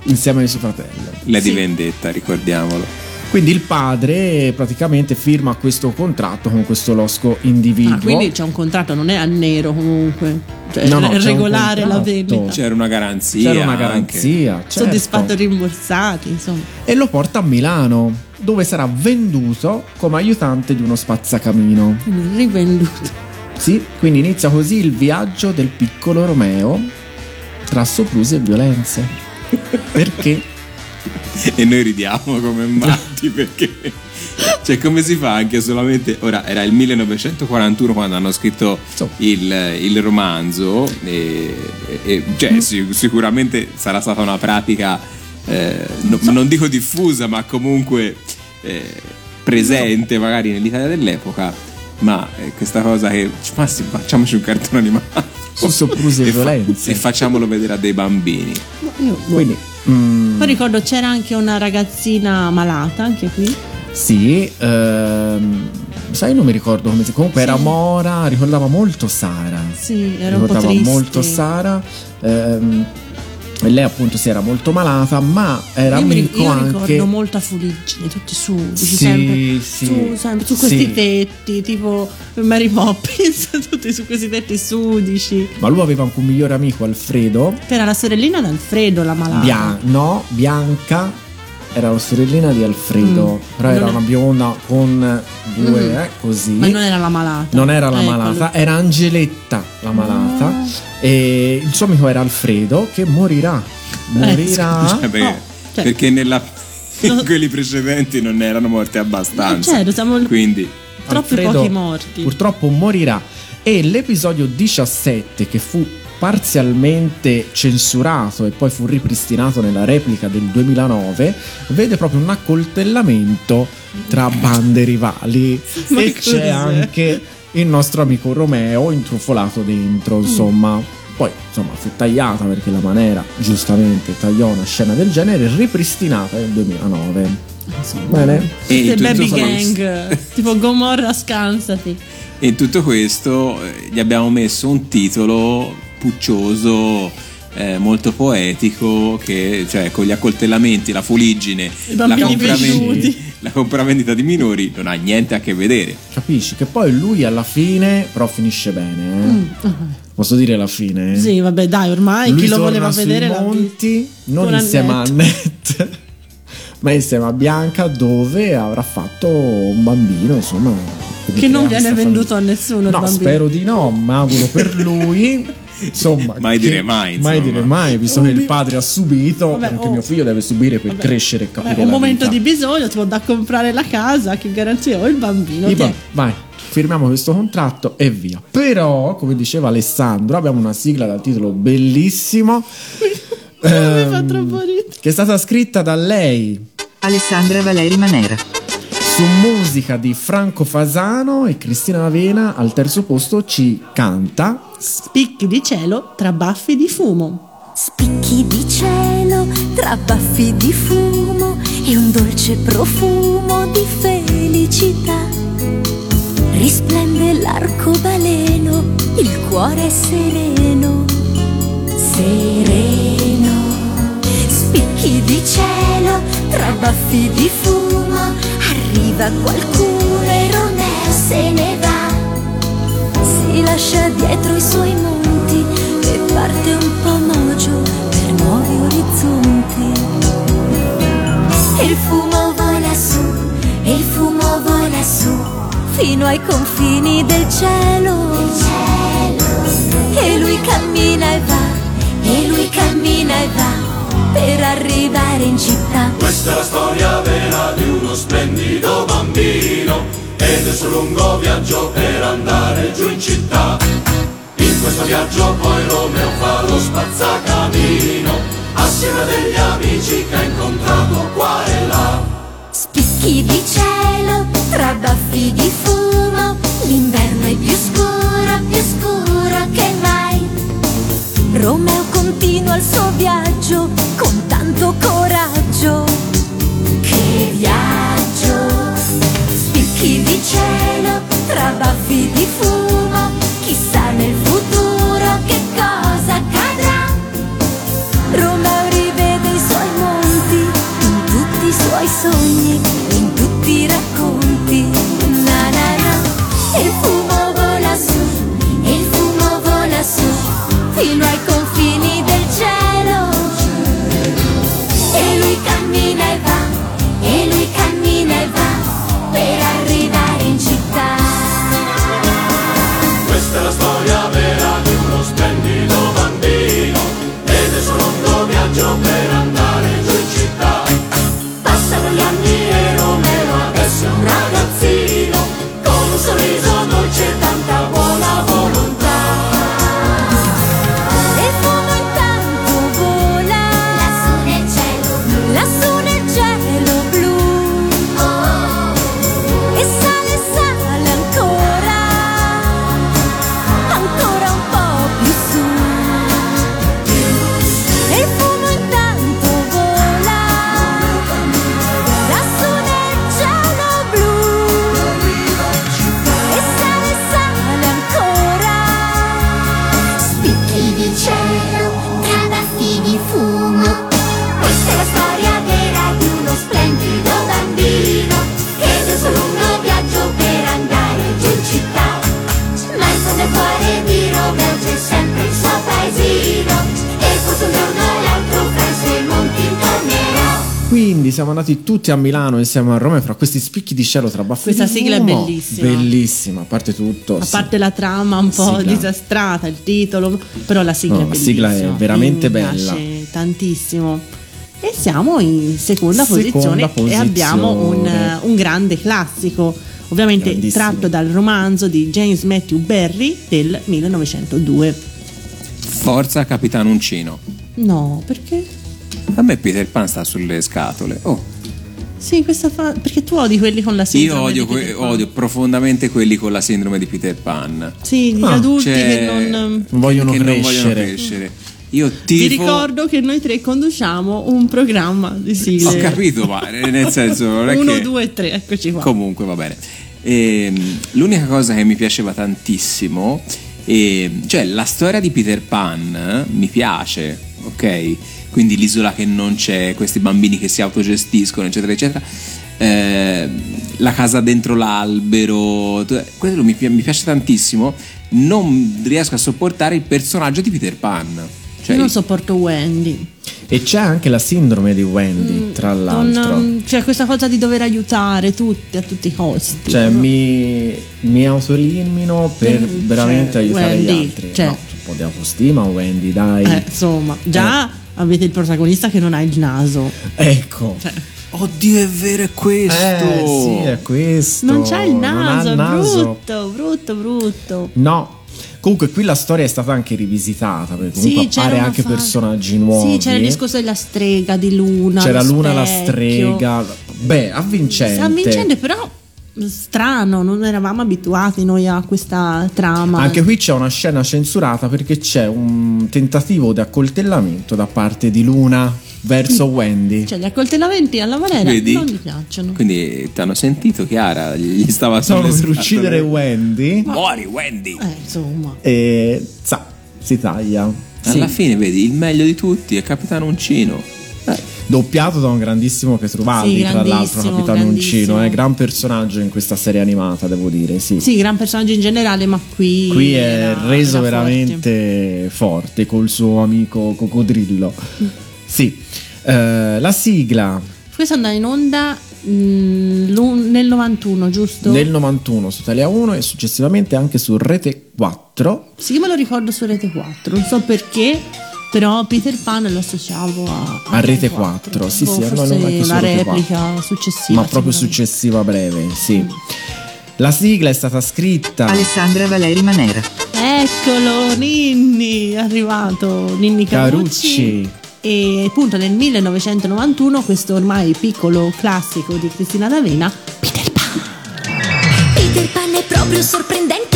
insieme ai suoi fratelli. Lady Sì. Vendetta, ricordiamolo. Quindi il padre praticamente firma questo contratto con questo losco individuo. Ah, quindi c'è un contratto, non è a nero comunque. Cioè, No, no, regolare la vendita. C'era una garanzia. C'era una anche. garanzia, certo. Soddisfatto e rimborsati, insomma. e lo porta a Milano, dove sarà venduto come aiutante di uno spazzacamino. Quindi rivenduto. Sì, quindi inizia così il viaggio del piccolo Romeo tra soprusi e violenze. *laughs* Perché? E noi ridiamo come matti perché. Cioè, come si fa anche solamente. Ora, era il 1941 quando hanno scritto il, il romanzo, e, e- cioè, sic- sicuramente sarà stata una pratica, eh, no- non dico diffusa, ma comunque eh, presente magari nell'Italia dell'epoca. Ma eh, questa cosa che. Ma sì, facciamoci un cartone animato. Su soprusi e violenze. e facciamolo vedere a dei bambini. Io. Quindi, mm, Poi ricordo c'era anche una ragazzina malata, anche qui. sì, ehm, sai, non mi ricordo come si. Comunque era Sì. Mora, ricordava molto Sara. Sì, era un po' ricordava triste. molto Sara. ehm, lei appunto si era molto malata, ma era io mi amico io anche. ricordo molto a Fuliggine, tutti su, dici Sì, sempre, sì, su, sempre su questi sì. tetti, tipo Mary Poppins, *laughs* tutti su questi tetti sudici. Ma lui aveva anche un migliore amico, Alfredo. Che era la sorellina d'Alfredo, la malata. Bia- no, Bianca era la sorellina di Alfredo, Mm. però era Non è- una bionda con due, Mm. eh, così. Ma non era la malata. Non era la Ecco, malata, era Angeletta la malata. Ah. E il suo amico era Alfredo che morirà. Morirà. Cioè, perché, no, cioè- perché nella- *laughs* in quelli precedenti non erano morte abbastanza. Eh, certo, siamo- Quindi Troppi Alfredo pochi morti. Purtroppo morirà. E l'episodio 17, che fu parzialmente censurato e poi fu ripristinato nella replica del 2009, vede proprio un accoltellamento tra bande rivali. Ma e c'è anche il nostro amico Romeo intrufolato dentro, insomma. Poi, insomma, fu tagliata perché la Manera giustamente tagliò una scena del genere, ripristinata nel 2009. Bene? E tutto baby gang, *laughs* tipo Gomorra scansati. E in tutto questo eh, gli abbiamo messo un titolo puccioso, eh, molto poetico, che cioè con gli accoltellamenti, la fuliggine, la, venduti. *laughs* la compravendita di minori non ha niente a che vedere. Capisci? Che poi lui alla fine, però finisce bene. eh. Posso dire la fine? Mm, Sì, vabbè, dai, ormai Lui chi lo voleva sui vedere visto. monti, non insieme a Annette. Annette, *laughs* ma insieme a Bianca, dove avrà fatto un bambino, insomma. Che non viene venduto famiglia. a nessuno. il No, bambino. spero di no, ma auguro per lui. *laughs* Insomma, Mai che- dire mai, Mai insomma. dire mai, visto che il padre ha subito, Vabbè, anche oh. mio figlio deve subire per Vabbè. crescere e capire Vabbè, un la momento vita. di bisogno, tipo da comprare la casa, che garanzia ho il bambino. Va- vai, firmiamo questo contratto e via. Però, come diceva Alessandro, abbiamo una sigla dal titolo bellissimo. *laughs* Mi ehm, fa troppo ridere. che è stata scritta da lei Alessandra Valeri Manera. su musica di Franco Fasano e Cristina Lavena al terzo posto ci canta Spicchi di cielo tra baffi di fumo. Spicchi di cielo tra baffi di fumo e un dolce profumo di felicità. Risplende l'arcobaleno, il cuore è sereno, sereno. Spicchi di cielo tra baffi di fumo, arriva qualcuno e Romeo se ne va. Lascia dietro i suoi monti e parte un po' mogio per nuovi orizzonti. Il fumo vola su, il fumo vola su, fino ai confini del cielo. E lui cammina e va, e lui cammina e va, per arrivare in città. Questa è la storia vera di uno splendido bambino ed è suo lungo viaggio per andare giù in città. In questo viaggio poi Romeo fa lo spazzacamino assieme a degli amici che ha incontrato qua e là. Spicchi di cielo tra baffi di fumo, l'inverno è più scuro, più scuro che mai. Romeo continua il suo viaggio con tanto coraggio. Che viaggio! Spicchi di cielo tra baffi di fumo, chissà nel futuro che cosa accadrà. Romeo rivede i suoi monti in tutti i suoi sogni, in tutti i racconti. Na na na. E il fumo vola su, e il fumo vola su, fino ai Quindi siamo andati tutti a Milano insieme a Roma fra questi spicchi di cielo tra baffi Questa sigla è bellissima. Bellissima, a parte tutto. A sì. parte la trama un po' Sigla. disastrata, il titolo, però la sigla No, è la bellissima. sigla è veramente Mi bella. piace tantissimo. E siamo in seconda, Seconda posizione, e posizione. abbiamo un, un grande classico, ovviamente tratto dal romanzo di James Matthew Barry del 1902. Forza Capitano Uncino. No, perché? A me Peter Pan sta sulle scatole. Oh, Sì, questa fa... perché tu odi quelli con la io sindrome odio, di Peter que- Pan. odio profondamente quelli con la sindrome di Peter Pan. Sì, gli Ah, adulti Cioè, che non... Vogliono che non vogliono crescere. Io Vi tifo. ricordo che noi tre conduciamo un programma di sigle. Ho capito, ma eh, nel senso non è *laughs* Uno, che... due, tre, eccoci qua. Comunque va bene. Ehm, l'unica cosa che mi piaceva tantissimo, ehm, cioè la storia di Peter Pan eh, mi piace, ok? Quindi l'isola che non c'è, questi bambini che si autogestiscono, eccetera, eccetera. Eh, la casa dentro l'albero, quello mi, mi piace tantissimo. Non riesco a sopportare il personaggio di Peter Pan. Cioè, Io non sopporto Wendy. E c'è anche la sindrome di Wendy, tra l'altro. Mm, Non, cioè, questa cosa di dover aiutare tutti a tutti i costi. Cioè, no? mi, mi autoelimino per Mm, veramente cioè, aiutare Wendy, gli altri. cioè. No, un po' di autostima, Wendy, dai. Eh, insomma, già avete il protagonista che non ha il naso. Ecco. Cioè, Oddio, è vero, è questo. Eh, sì, è questo. non c'ha il naso, il è naso. brutto, brutto, brutto. No. Comunque qui la storia è stata anche rivisitata, perché comunque Sì, appare anche fa- personaggi nuovi. Sì, c'era il discorso della strega di Luna. C'era Luna la specchio. strega. Beh, avvincente. San Vincente, però strano, non eravamo abituati noi a questa trama. Anche qui c'è una scena censurata perché c'è un tentativo di accoltellamento da parte di Luna verso Wendy. Cioè, gli accoltellamenti alla Valera Vedi? non gli piacciono. Quindi ti hanno sentito Chiara, gli stava sulle per uccidere Wendy Muori Wendy! Eh, insomma. e sa, si taglia. Alla Sì. fine vedi, il meglio di tutti è Capitano Uncino. Doppiato da un grandissimo Pietruvalli, Sì, tra l'altro, Capitano. Uncino, è gran personaggio in questa serie animata, devo dire, sì. Sì, gran personaggio in generale, ma qui. Qui è era- reso era forte. veramente forte. col suo amico Coccodrillo. Mm. Sì. Eh, la sigla Questo andava in onda mm, nel 91, giusto? nel 91 su Italia 1 e successivamente anche su Rete 4. Sì, me lo ricordo su Rete 4, non so perché, però Peter Pan lo associavo a, A Rete 4, sì, Boh, sì, forse no, anche una replica successiva. ma proprio successiva breve, sì. La sigla è stata scritta Alessandra Valeri Manera. Eccolo, Ninni, è arrivato Ninni Carucci. Carucci. E appunto nel 1991 questo ormai piccolo classico di Cristina D'Avena, Peter Pan. Peter Pan è proprio sorprendente.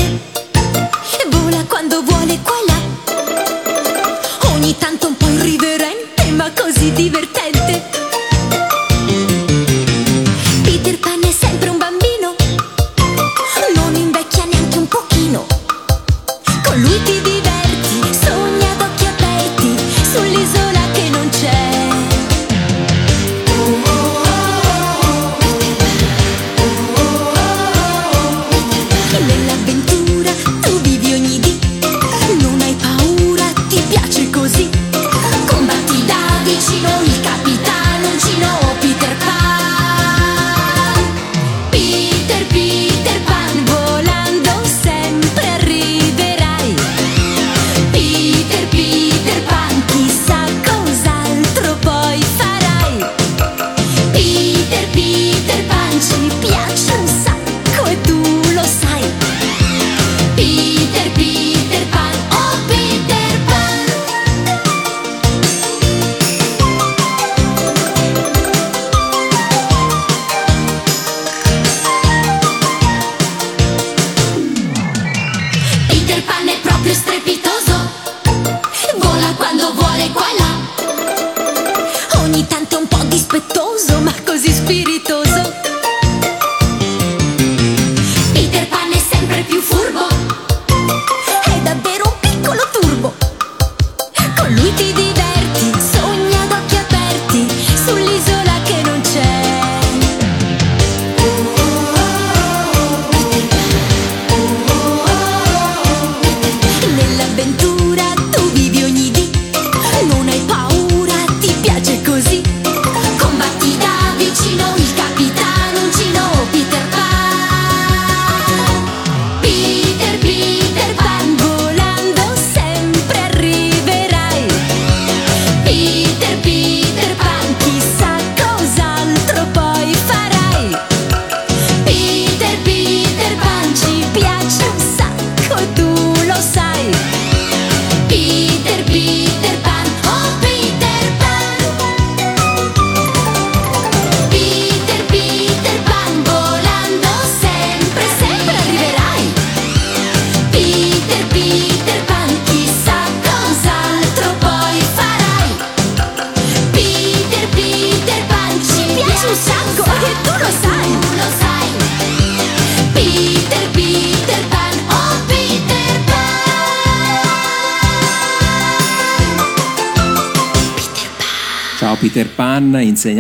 Ma così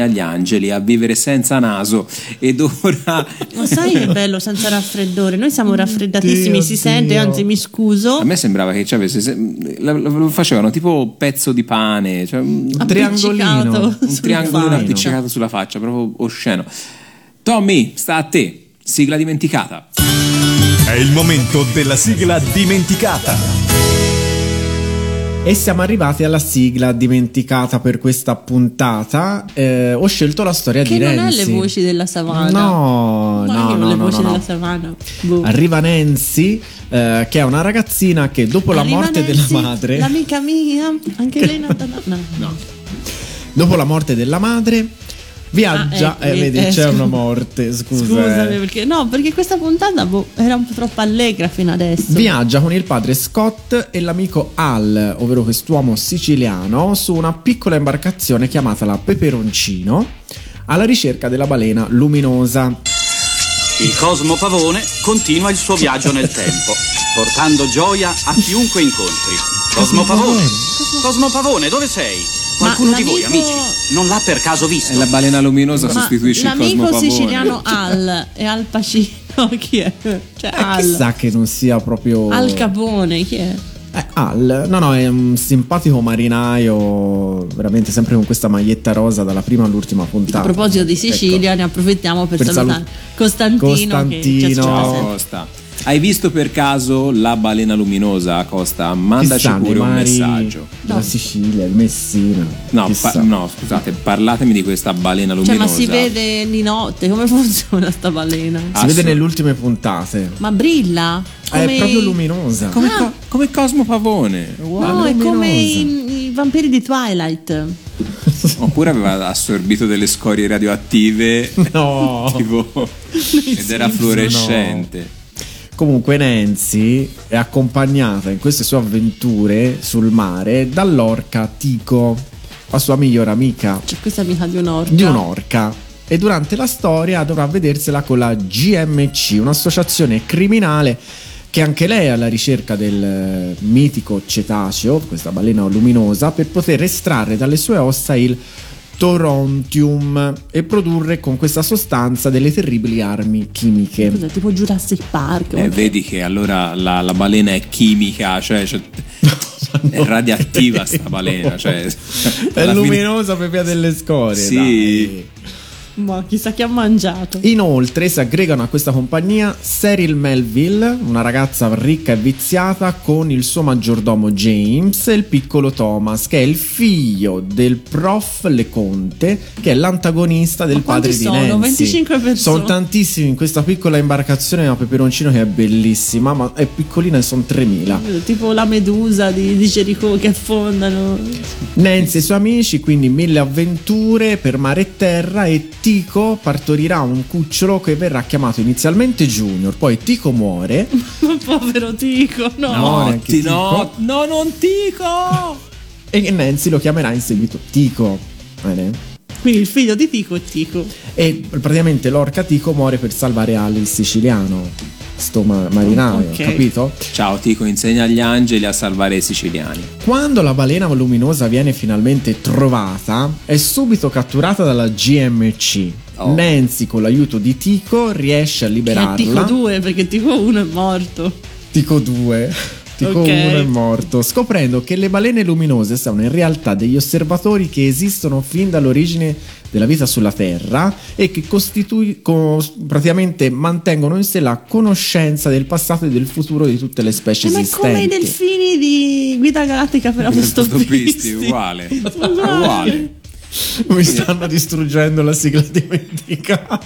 agli angeli a vivere senza naso ed ora *laughs* Ma sai che bello senza raffreddore? Noi siamo raffreddatissimi, Dio, si sente, anzi mi scuso. a me sembrava che ci avesse lo facevano tipo pezzo di pane, cioè un, triangolino. Un triangolino appiccicato sulla faccia, proprio osceno. Tommy, sta a te. Sigla dimenticata. È il momento della sigla dimenticata. E siamo arrivati alla sigla dimenticata per questa puntata. Eh, ho scelto la storia Che di non Renzi. è le voci della savana. No, Ma no, no, le no, voci no, della no. savana. Boh. Arriva Nancy, eh, che è una ragazzina che dopo la Arriva morte Nancy, della madre, L'amica mia, anche lei è nata da... *laughs* No. dopo la morte della madre, viaggia. Ah, ecco, eh, vedi, eh, c'è scusa. una morte. Scusa. Scusami, eh. perché no, perché questa puntata boh, era un po' troppo allegra fino adesso. Viaggia con il padre Scott e l'amico Al, ovvero quest'uomo siciliano, su una piccola imbarcazione chiamata la Peperoncino, alla ricerca della balena luminosa. Il Cosmo Pavone continua il suo viaggio nel tempo, portando gioia a chiunque incontri. Cosmo Pavone, Cosmo Pavone, dove sei? Qualcuno di voi, l'amico- amici, non l'ha per caso visto? E la balena luminosa Ma sostituisce il l'amico Cosmo Pavone. siciliano Al e Al Pacino, *laughs* chi è? Cioè Al. Chissà che non sia proprio... Al Capone, chi è? Eh, Al, no, no, è un simpatico marinaio, veramente sempre con questa maglietta rosa dalla prima all'ultima puntata. A proposito di Ecco. Sicilia, ne approfittiamo per, Per salutare Costantino, che ci Costantino. ascolta Ciao sempre. Costa. Hai visto per caso la balena luminosa, Costa? Mandaci Chissà, pure un mari messaggio. della Sicilia, il Messina. No, pa- no, scusate, parlatemi di questa balena Cioè, luminosa. ma si vede di notte, come *laughs* funziona sta balena? Si Assolut- vede nelle ultime puntate. Ma brilla? Come... È proprio luminosa. Come, Ah. co- come Cosmo Pavone. No, è come i, i vampiri di Twilight. *laughs* Oppure aveva assorbito delle scorie radioattive. *laughs* No. tipo, ed era fluorescente. Comunque Nancy è accompagnata in queste sue avventure sul mare dall'orca Tico, la sua migliore amica, C'è questa amica di un'orca. di un'orca. E durante la storia dovrà vedersela con la GMC, un'associazione criminale che anche lei è alla ricerca del eh, mitico cetaceo, questa balena luminosa, per poter estrarre dalle sue ossa il torontium e produrre con questa sostanza delle terribili armi chimiche. Cos'è, tipo Jurassic Park. Eh, vedi che allora la, la balena è chimica, cioè, cioè, è *laughs* radioattiva sta *laughs* balena. Cioè, È alla fine- luminosa per via delle scorie. Sì. dai. Ma chissà chi ha mangiato. Inoltre si aggregano a questa compagnia Cyril Melville, una ragazza ricca e viziata, con il suo maggiordomo James e il piccolo Thomas, che è il figlio del prof Leconte, che è l'antagonista del padre di sono? Nancy. 25 persone. Sono tantissimi in questa piccola imbarcazione a peperoncino che è bellissima, ma è piccolina e sono 3000. Tipo la medusa di, di Jericho che affondano. Nancy e i suoi amici, quindi mille avventure per mare e terra e Tico partorirà un cucciolo che verrà chiamato inizialmente Junior, poi Tico muore *laughs* Povero Tico, no. No. No, Tico. no, non Tico! e Nancy lo chiamerà in seguito Tico. Bene? Quindi il figlio di Tico è Tico. E praticamente l'orca Tico muore per salvare Ali il siciliano, sto ma- marinaio, Ok. capito? Ciao Tico, insegna agli angeli a salvare i siciliani. Quando la balena luminosa viene finalmente trovata, è subito catturata dalla GMC. Oh. Nancy, con l'aiuto di Tico, riesce a Che è liberarla. Tico 2 perché Tico 1 è morto. Tico 2. Tico Ok. 1 è morto, scoprendo che le balene luminose sono in realtà degli osservatori che esistono fin dall'origine della vita sulla Terra e che costitui- co- praticamente mantengono in sé la conoscenza del passato e del futuro di tutte le specie Eh, ma esistenti. come i delfini di Guida Galattica per autostoppisti. uguale. *laughs* Uguali. uguale. Mi stanno distruggendo la sigla dimenticata.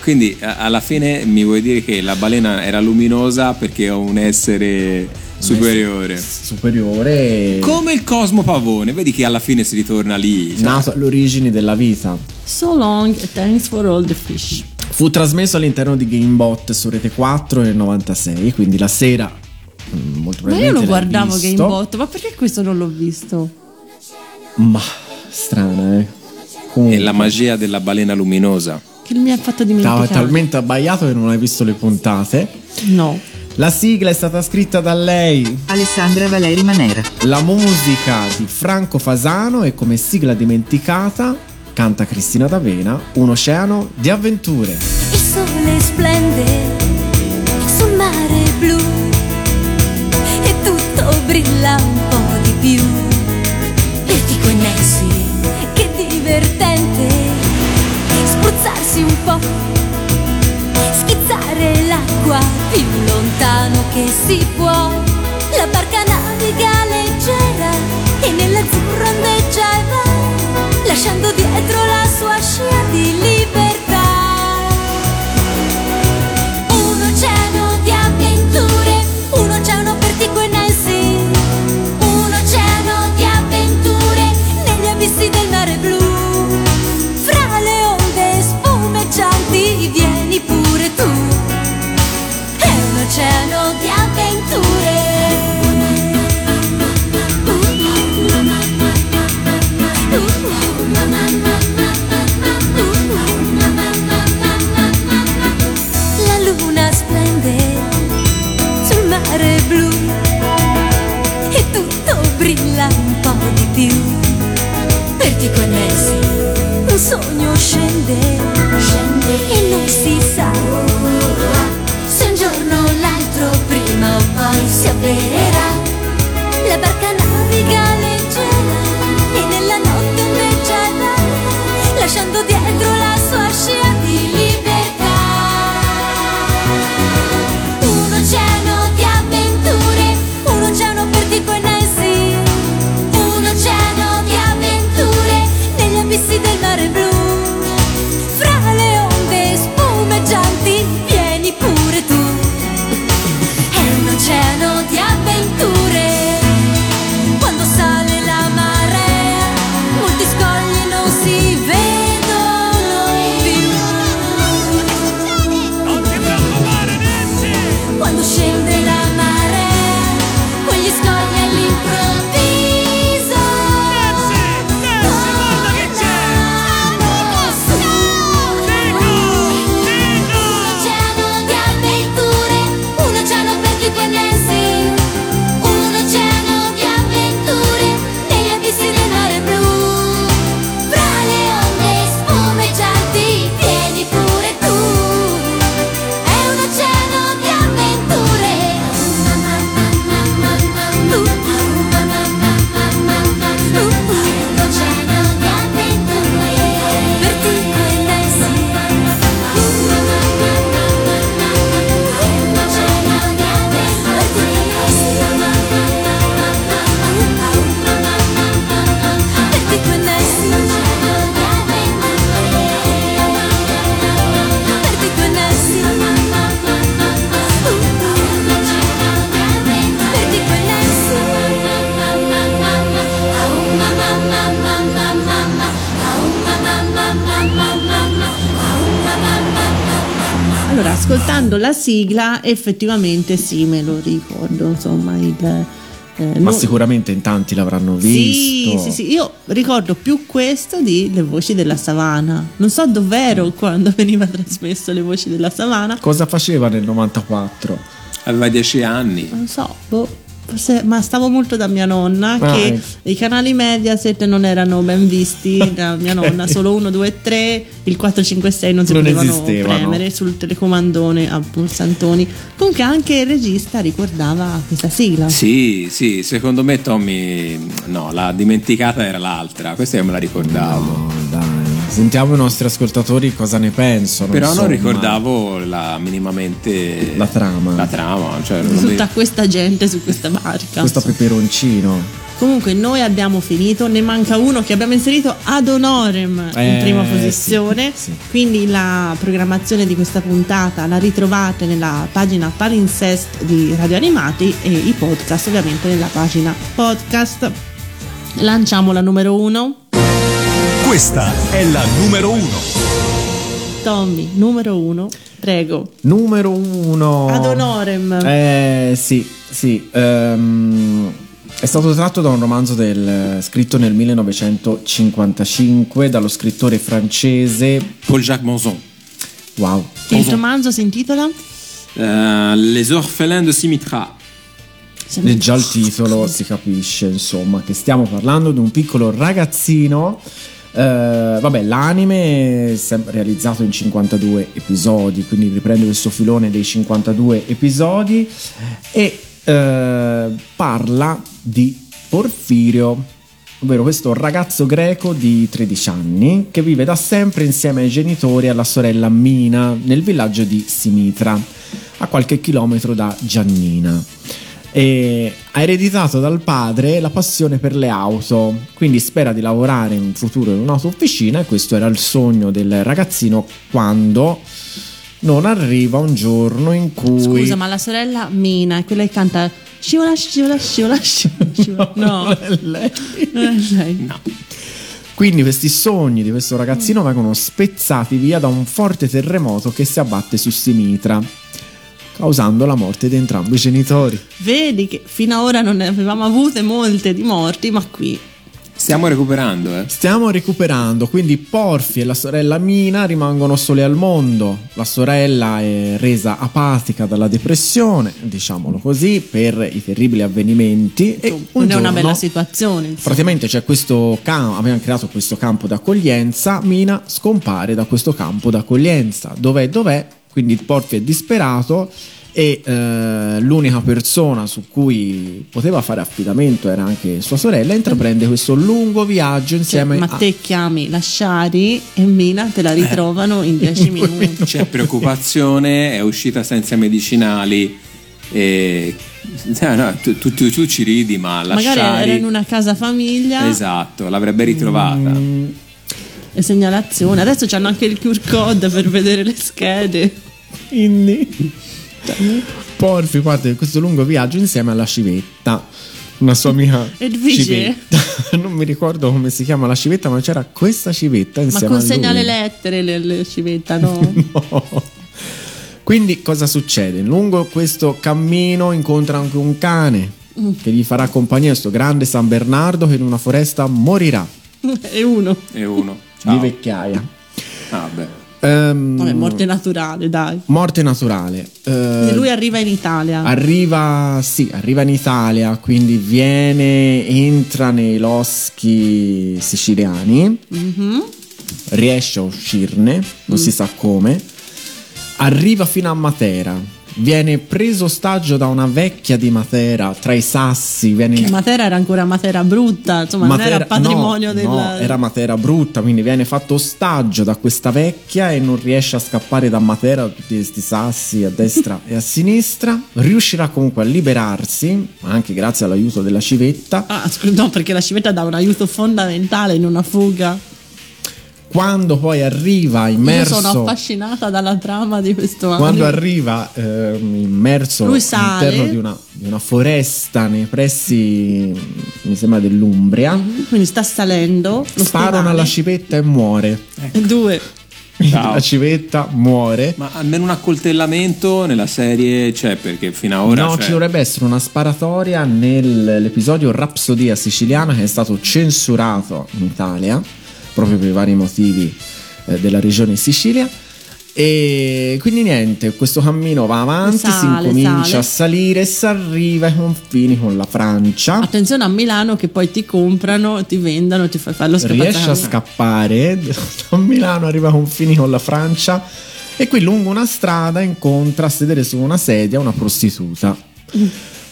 Quindi alla fine mi vuoi dire che la balena era luminosa perché è un essere superiore. Superiore. Come il Cosmo Pavone, vedi che alla fine si ritorna lì. cioè. Nato all'origine della vita. So long and thanks for all the fish. Fu trasmesso all'interno di Gamebot su Rete 4 nel 96, quindi la sera mm, molto Ma io lo guardavo visto. Gamebot, ma perché questo non l'ho visto? Ma strana, eh. È Comunque, la magia della balena luminosa. Che mi ha fatto stava dimenticare. talmente abbaiato che non hai visto le puntate. No. La sigla è stata scritta da lei, Alessandra Valeri Manera. la musica di Franco Fasano e come sigla dimenticata canta Cristina D'Avena, Un oceano di avventure. Il sole splende sul mare blu e tutto brilla un po' di più. E dico Nancy, che divertente spruzzarsi un po', schizzare l'acqua più lontano che si può. La barca naviga leggera e nell'azzurro ondeggia e va, lasciando dietro la sua scia di libertà. Sigla, effettivamente sì, me lo ricordo, insomma, il... eh, Ma non- sicuramente in tanti l'avranno Sì, visto. sì, sì, io ricordo più questo di Le voci della savana. Non so dov'ero quando *laughs* veniva trasmesso Le voci della savana. Cosa faceva nel 94? Aveva dieci anni. Non so, boh, forse- ma stavo molto da mia nonna Ah, che ecco. i canali Mediaset non erano ben visti *laughs* da mia nonna, solo 1, 2, 3, il 4, 5, 6 non si Non potevano esistevano. premere sul telecomandone a pulsantoni. Comunque anche il regista ricordava questa sigla. Sì, sì, secondo me Tommy no, la dimenticata era l'altra, questa io me la ricordavo. No, dai. Sentiamo i nostri ascoltatori cosa ne pensano. Però insomma. non ricordavo la, minimamente La trama. La trama, cioè non mi- Tutta questa gente su questa barca. Questo peperoncino. Comunque noi abbiamo finito, ne manca uno che abbiamo inserito ad honorem in Eh, prima sì, posizione, sì. quindi la programmazione di questa puntata la ritrovate nella pagina Palinsest di Radio Animati e i podcast ovviamente nella pagina podcast. Lanciamo la numero uno. Questa è la numero uno. Tommy, numero uno, prego. Numero uno. Ad honorem. Eh sì, sì. ehm, è stato tratto da un romanzo del- scritto nel 1955 dallo scrittore francese Paul-Jacques Monzon. Wow. Il romanzo si intitola? Eh, Les orphelins de Simitra. E già il titolo si capisce, insomma, che stiamo parlando di un piccolo ragazzino. Eh, vabbè, l'anime è realizzato in 52 episodi, quindi riprende questo filone dei 52 episodi e eh, parla di Porfirio, ovvero questo ragazzo greco di 13 anni che vive da sempre insieme ai genitori e alla sorella Mina nel villaggio di Simitra, a qualche chilometro da Giannina. E ha ereditato dal padre la passione per le auto, quindi spera di lavorare in futuro in un'autofficina e questo era il sogno del ragazzino quando non arriva un giorno in cui... Scusa, ma la sorella Mina è quella che canta scivola, scivola, scivola, *laughs* scivola, scivola. No, è lei. non è lei. Quindi questi sogni di questo ragazzino vengono spezzati via da un forte terremoto che si abbatte su Simitra, causando la morte di entrambi i genitori. Vedi che fino ad ora non ne avevamo avute molte di morti, ma qui Stiamo recuperando, eh. Stiamo recuperando, quindi Porfi e la sorella Mina rimangono sole al mondo. La sorella è resa apatica dalla depressione, diciamolo così, per i terribili avvenimenti. E un non è una bella situazione. insomma. Praticamente c'è questo campo, abbiamo creato questo campo d'accoglienza, Mina scompare da questo campo d'accoglienza. Dov'è? Dov'è? Quindi Porfi è disperato e eh, l'unica persona su cui poteva fare affidamento era anche sua sorella, intraprende questo lungo viaggio Cioè, insieme ma a... te chiami la Shari e Mina te la ritrovano in 10 *laughs* minuti. C'è preoccupazione, è uscita senza medicinali. E... no, no, tu, tu- tu- tu ci ridi, ma Magari lasciare. era in una casa famiglia Esatto, l'avrebbe ritrovata. E segnalazione. Adesso c'hanno anche il QR code per vedere le schede. Quindi Porfi parte questo lungo viaggio insieme alla civetta, una sua amica Edvige? civetta. *laughs* Non mi ricordo come si chiama la civetta, ma c'era questa civetta Ma insieme a consegna lui. le lettere, le, le civetta, *laughs* no? Quindi cosa succede? Lungo questo cammino incontra anche un cane Mm. che gli farà compagnia, questo grande San Bernardo che in una foresta morirà *laughs* e uno. E uno. Di vecchiaia. Ah, beh. Ehm, Vabbè, morte naturale, dai. morte naturale. E lui arriva in Italia. Arriva, sì, arriva in Italia, quindi viene, entra nei loschi siciliani, Mhm. riesce a uscirne, non si sa come, arriva fino a Matera, viene preso ostaggio da una vecchia di Matera tra i sassi, viene Che Matera era ancora Matera brutta, insomma, non era Matera- patrimonio no, del. no, era Matera brutta, quindi viene fatto ostaggio da questa vecchia e non riesce a scappare da Matera da tutti questi sassi a destra e a sinistra. Riuscirà comunque a liberarsi, anche grazie all'aiuto della civetta. Ah, scusa, no, perché la civetta dà un aiuto fondamentale in una fuga. Quando poi arriva immerso Io sono affascinata dalla trama di questo quando anime. arriva ehm, immerso Lui sale. all'interno di una, di una foresta nei pressi mi sembra dell'Umbria Quindi sta salendo. sparano stivale. alla civetta e muore E due. Ciao. *laughs* la civetta muore Ma almeno un accoltellamento nella serie c'è perché fino ad ora. no, cioè, ci dovrebbe essere una sparatoria nell'episodio Rapsodia siciliana che è stato censurato in Italia proprio per i vari motivi eh, della regione Sicilia. E quindi niente, questo cammino va avanti, si Sale, incomincia sale. a salire si arriva ai confini con la Francia. Attenzione a Milano che poi ti comprano, ti vendano, ti fai fare lo riesce a scappare *laughs* da Milano, arriva ai confini con la Francia e qui lungo una strada incontra a sedere su una sedia una prostituta.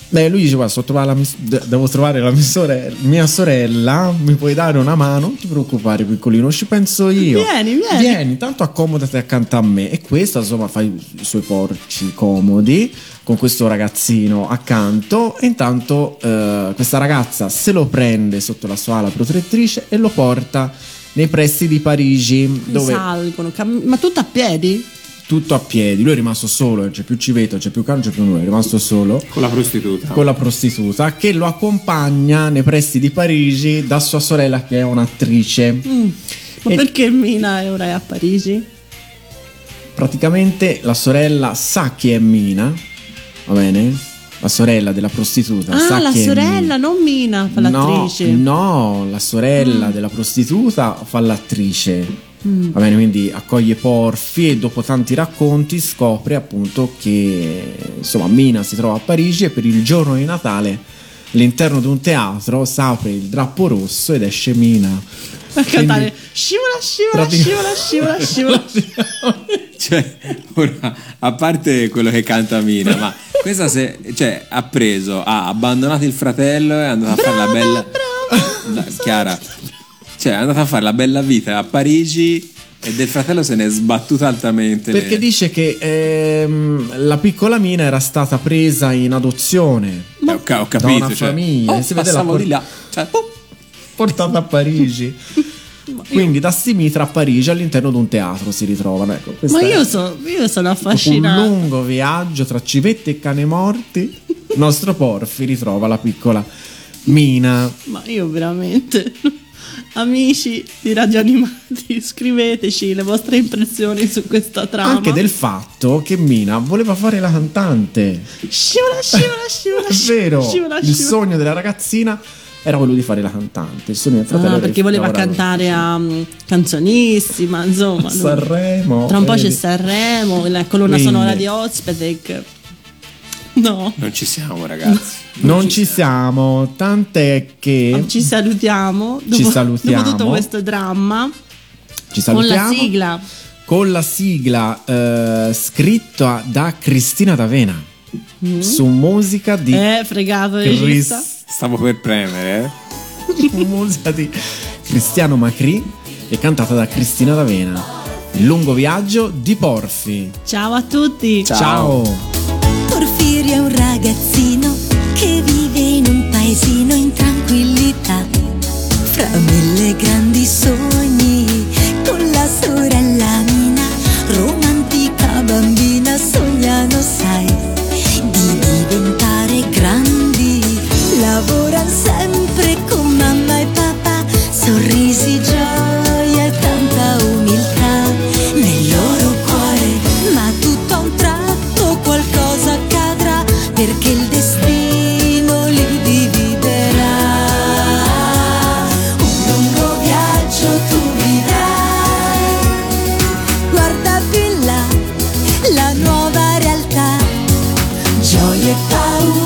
Beh, lui dice: Guarda, so trovare la mis- de- devo trovare la mia sorella, mia sorella, mi puoi dare una mano? Non ti preoccupare, piccolino, ci penso io. Vieni, vieni. Vieni, tanto accomodati accanto a me. E questa, insomma, fa i, i suoi porci comodi con questo ragazzino accanto. E intanto eh, questa ragazza se lo prende sotto la sua ala protettrice e lo porta nei pressi di Parigi, dove Salgono, cam- ma tutto a piedi? Tutto a piedi. Lui è rimasto solo, non c'è più civetto, non c'è più cane, non c'è più nulla, è rimasto solo Con la prostituta. con la prostituta che lo accompagna nei pressi di Parigi da sua sorella che è un'attrice. Mm. Ma E- perché Mina è ora a Parigi? Praticamente la sorella sa chi è Mina, va bene? La sorella della prostituta sa Ah, la chi è sorella, non Mina, fa l'attrice. No, no, la sorella Mm. della prostituta fa l'attrice. Mm. Va bene, quindi accoglie Porfi e dopo tanti racconti scopre appunto che insomma Mina si trova a Parigi e per il giorno di Natale all'interno di un teatro si apre il drappo rosso ed esce Mina. A cantare scivola, scivola, scivola, scivola, *laughs* scivola. Cioè, ora, a parte quello che canta Mina, ma questa se, cioè, ha preso, ha abbandonato il fratello e è andata a fare la bella. La- Chiara, cioè, è andata a fare la bella vita a Parigi e del fratello se ne è sbattuta altamente. Perché dice che ehm, la piccola Mina era stata presa in adozione Eh, ho, ca- ho da capito. una cioè, famiglia oh, e si vede la por- di là. Cioè, oh, portata a Parigi. Quindi da Simitra a Parigi all'interno di un teatro si ritrovano. Ecco, questo Ma io, so- io sono un affascinata. lungo viaggio tra civette e cane morti. Il nostro Porfi ritrova la piccola Mina. Ma io veramente. Amici di Radio Animati, *laughs* scriveteci le vostre impressioni su questa trama. Anche del fatto che Mina voleva fare la cantante. Scivola, scivola, *laughs* scivola. È vero, scivola, scivola. il sogno della ragazzina era quello di fare la cantante. Il sogno del ah, fratello ah, perché voleva cantare a um, canzonissima, insomma. Sanremo. Tra un po' vedi. c'è Sanremo, la colonna Quindi. sonora di Ospedec. No. Non ci siamo, ragazzi. Non, non ci, ci siamo. siamo. tant'è che ci salutiamo dopo, ci *laughs* salutiamo. dopo tutto questo dramma. Ci salutiamo. Con la sigla. Con la sigla eh, scritta da Cristina D'Avena mm. su musica di Eh, fregato Chris... Stavo per premere, eh. *laughs* su musica di Cristiano Macri e cantata da Cristina D'Avena. Il lungo viaggio di Porfi. Ciao a tutti. Ciao. Ciao. Giulio è un ragazzino che vive in un paesino in tranquillità, fra mille grandi sogni tahu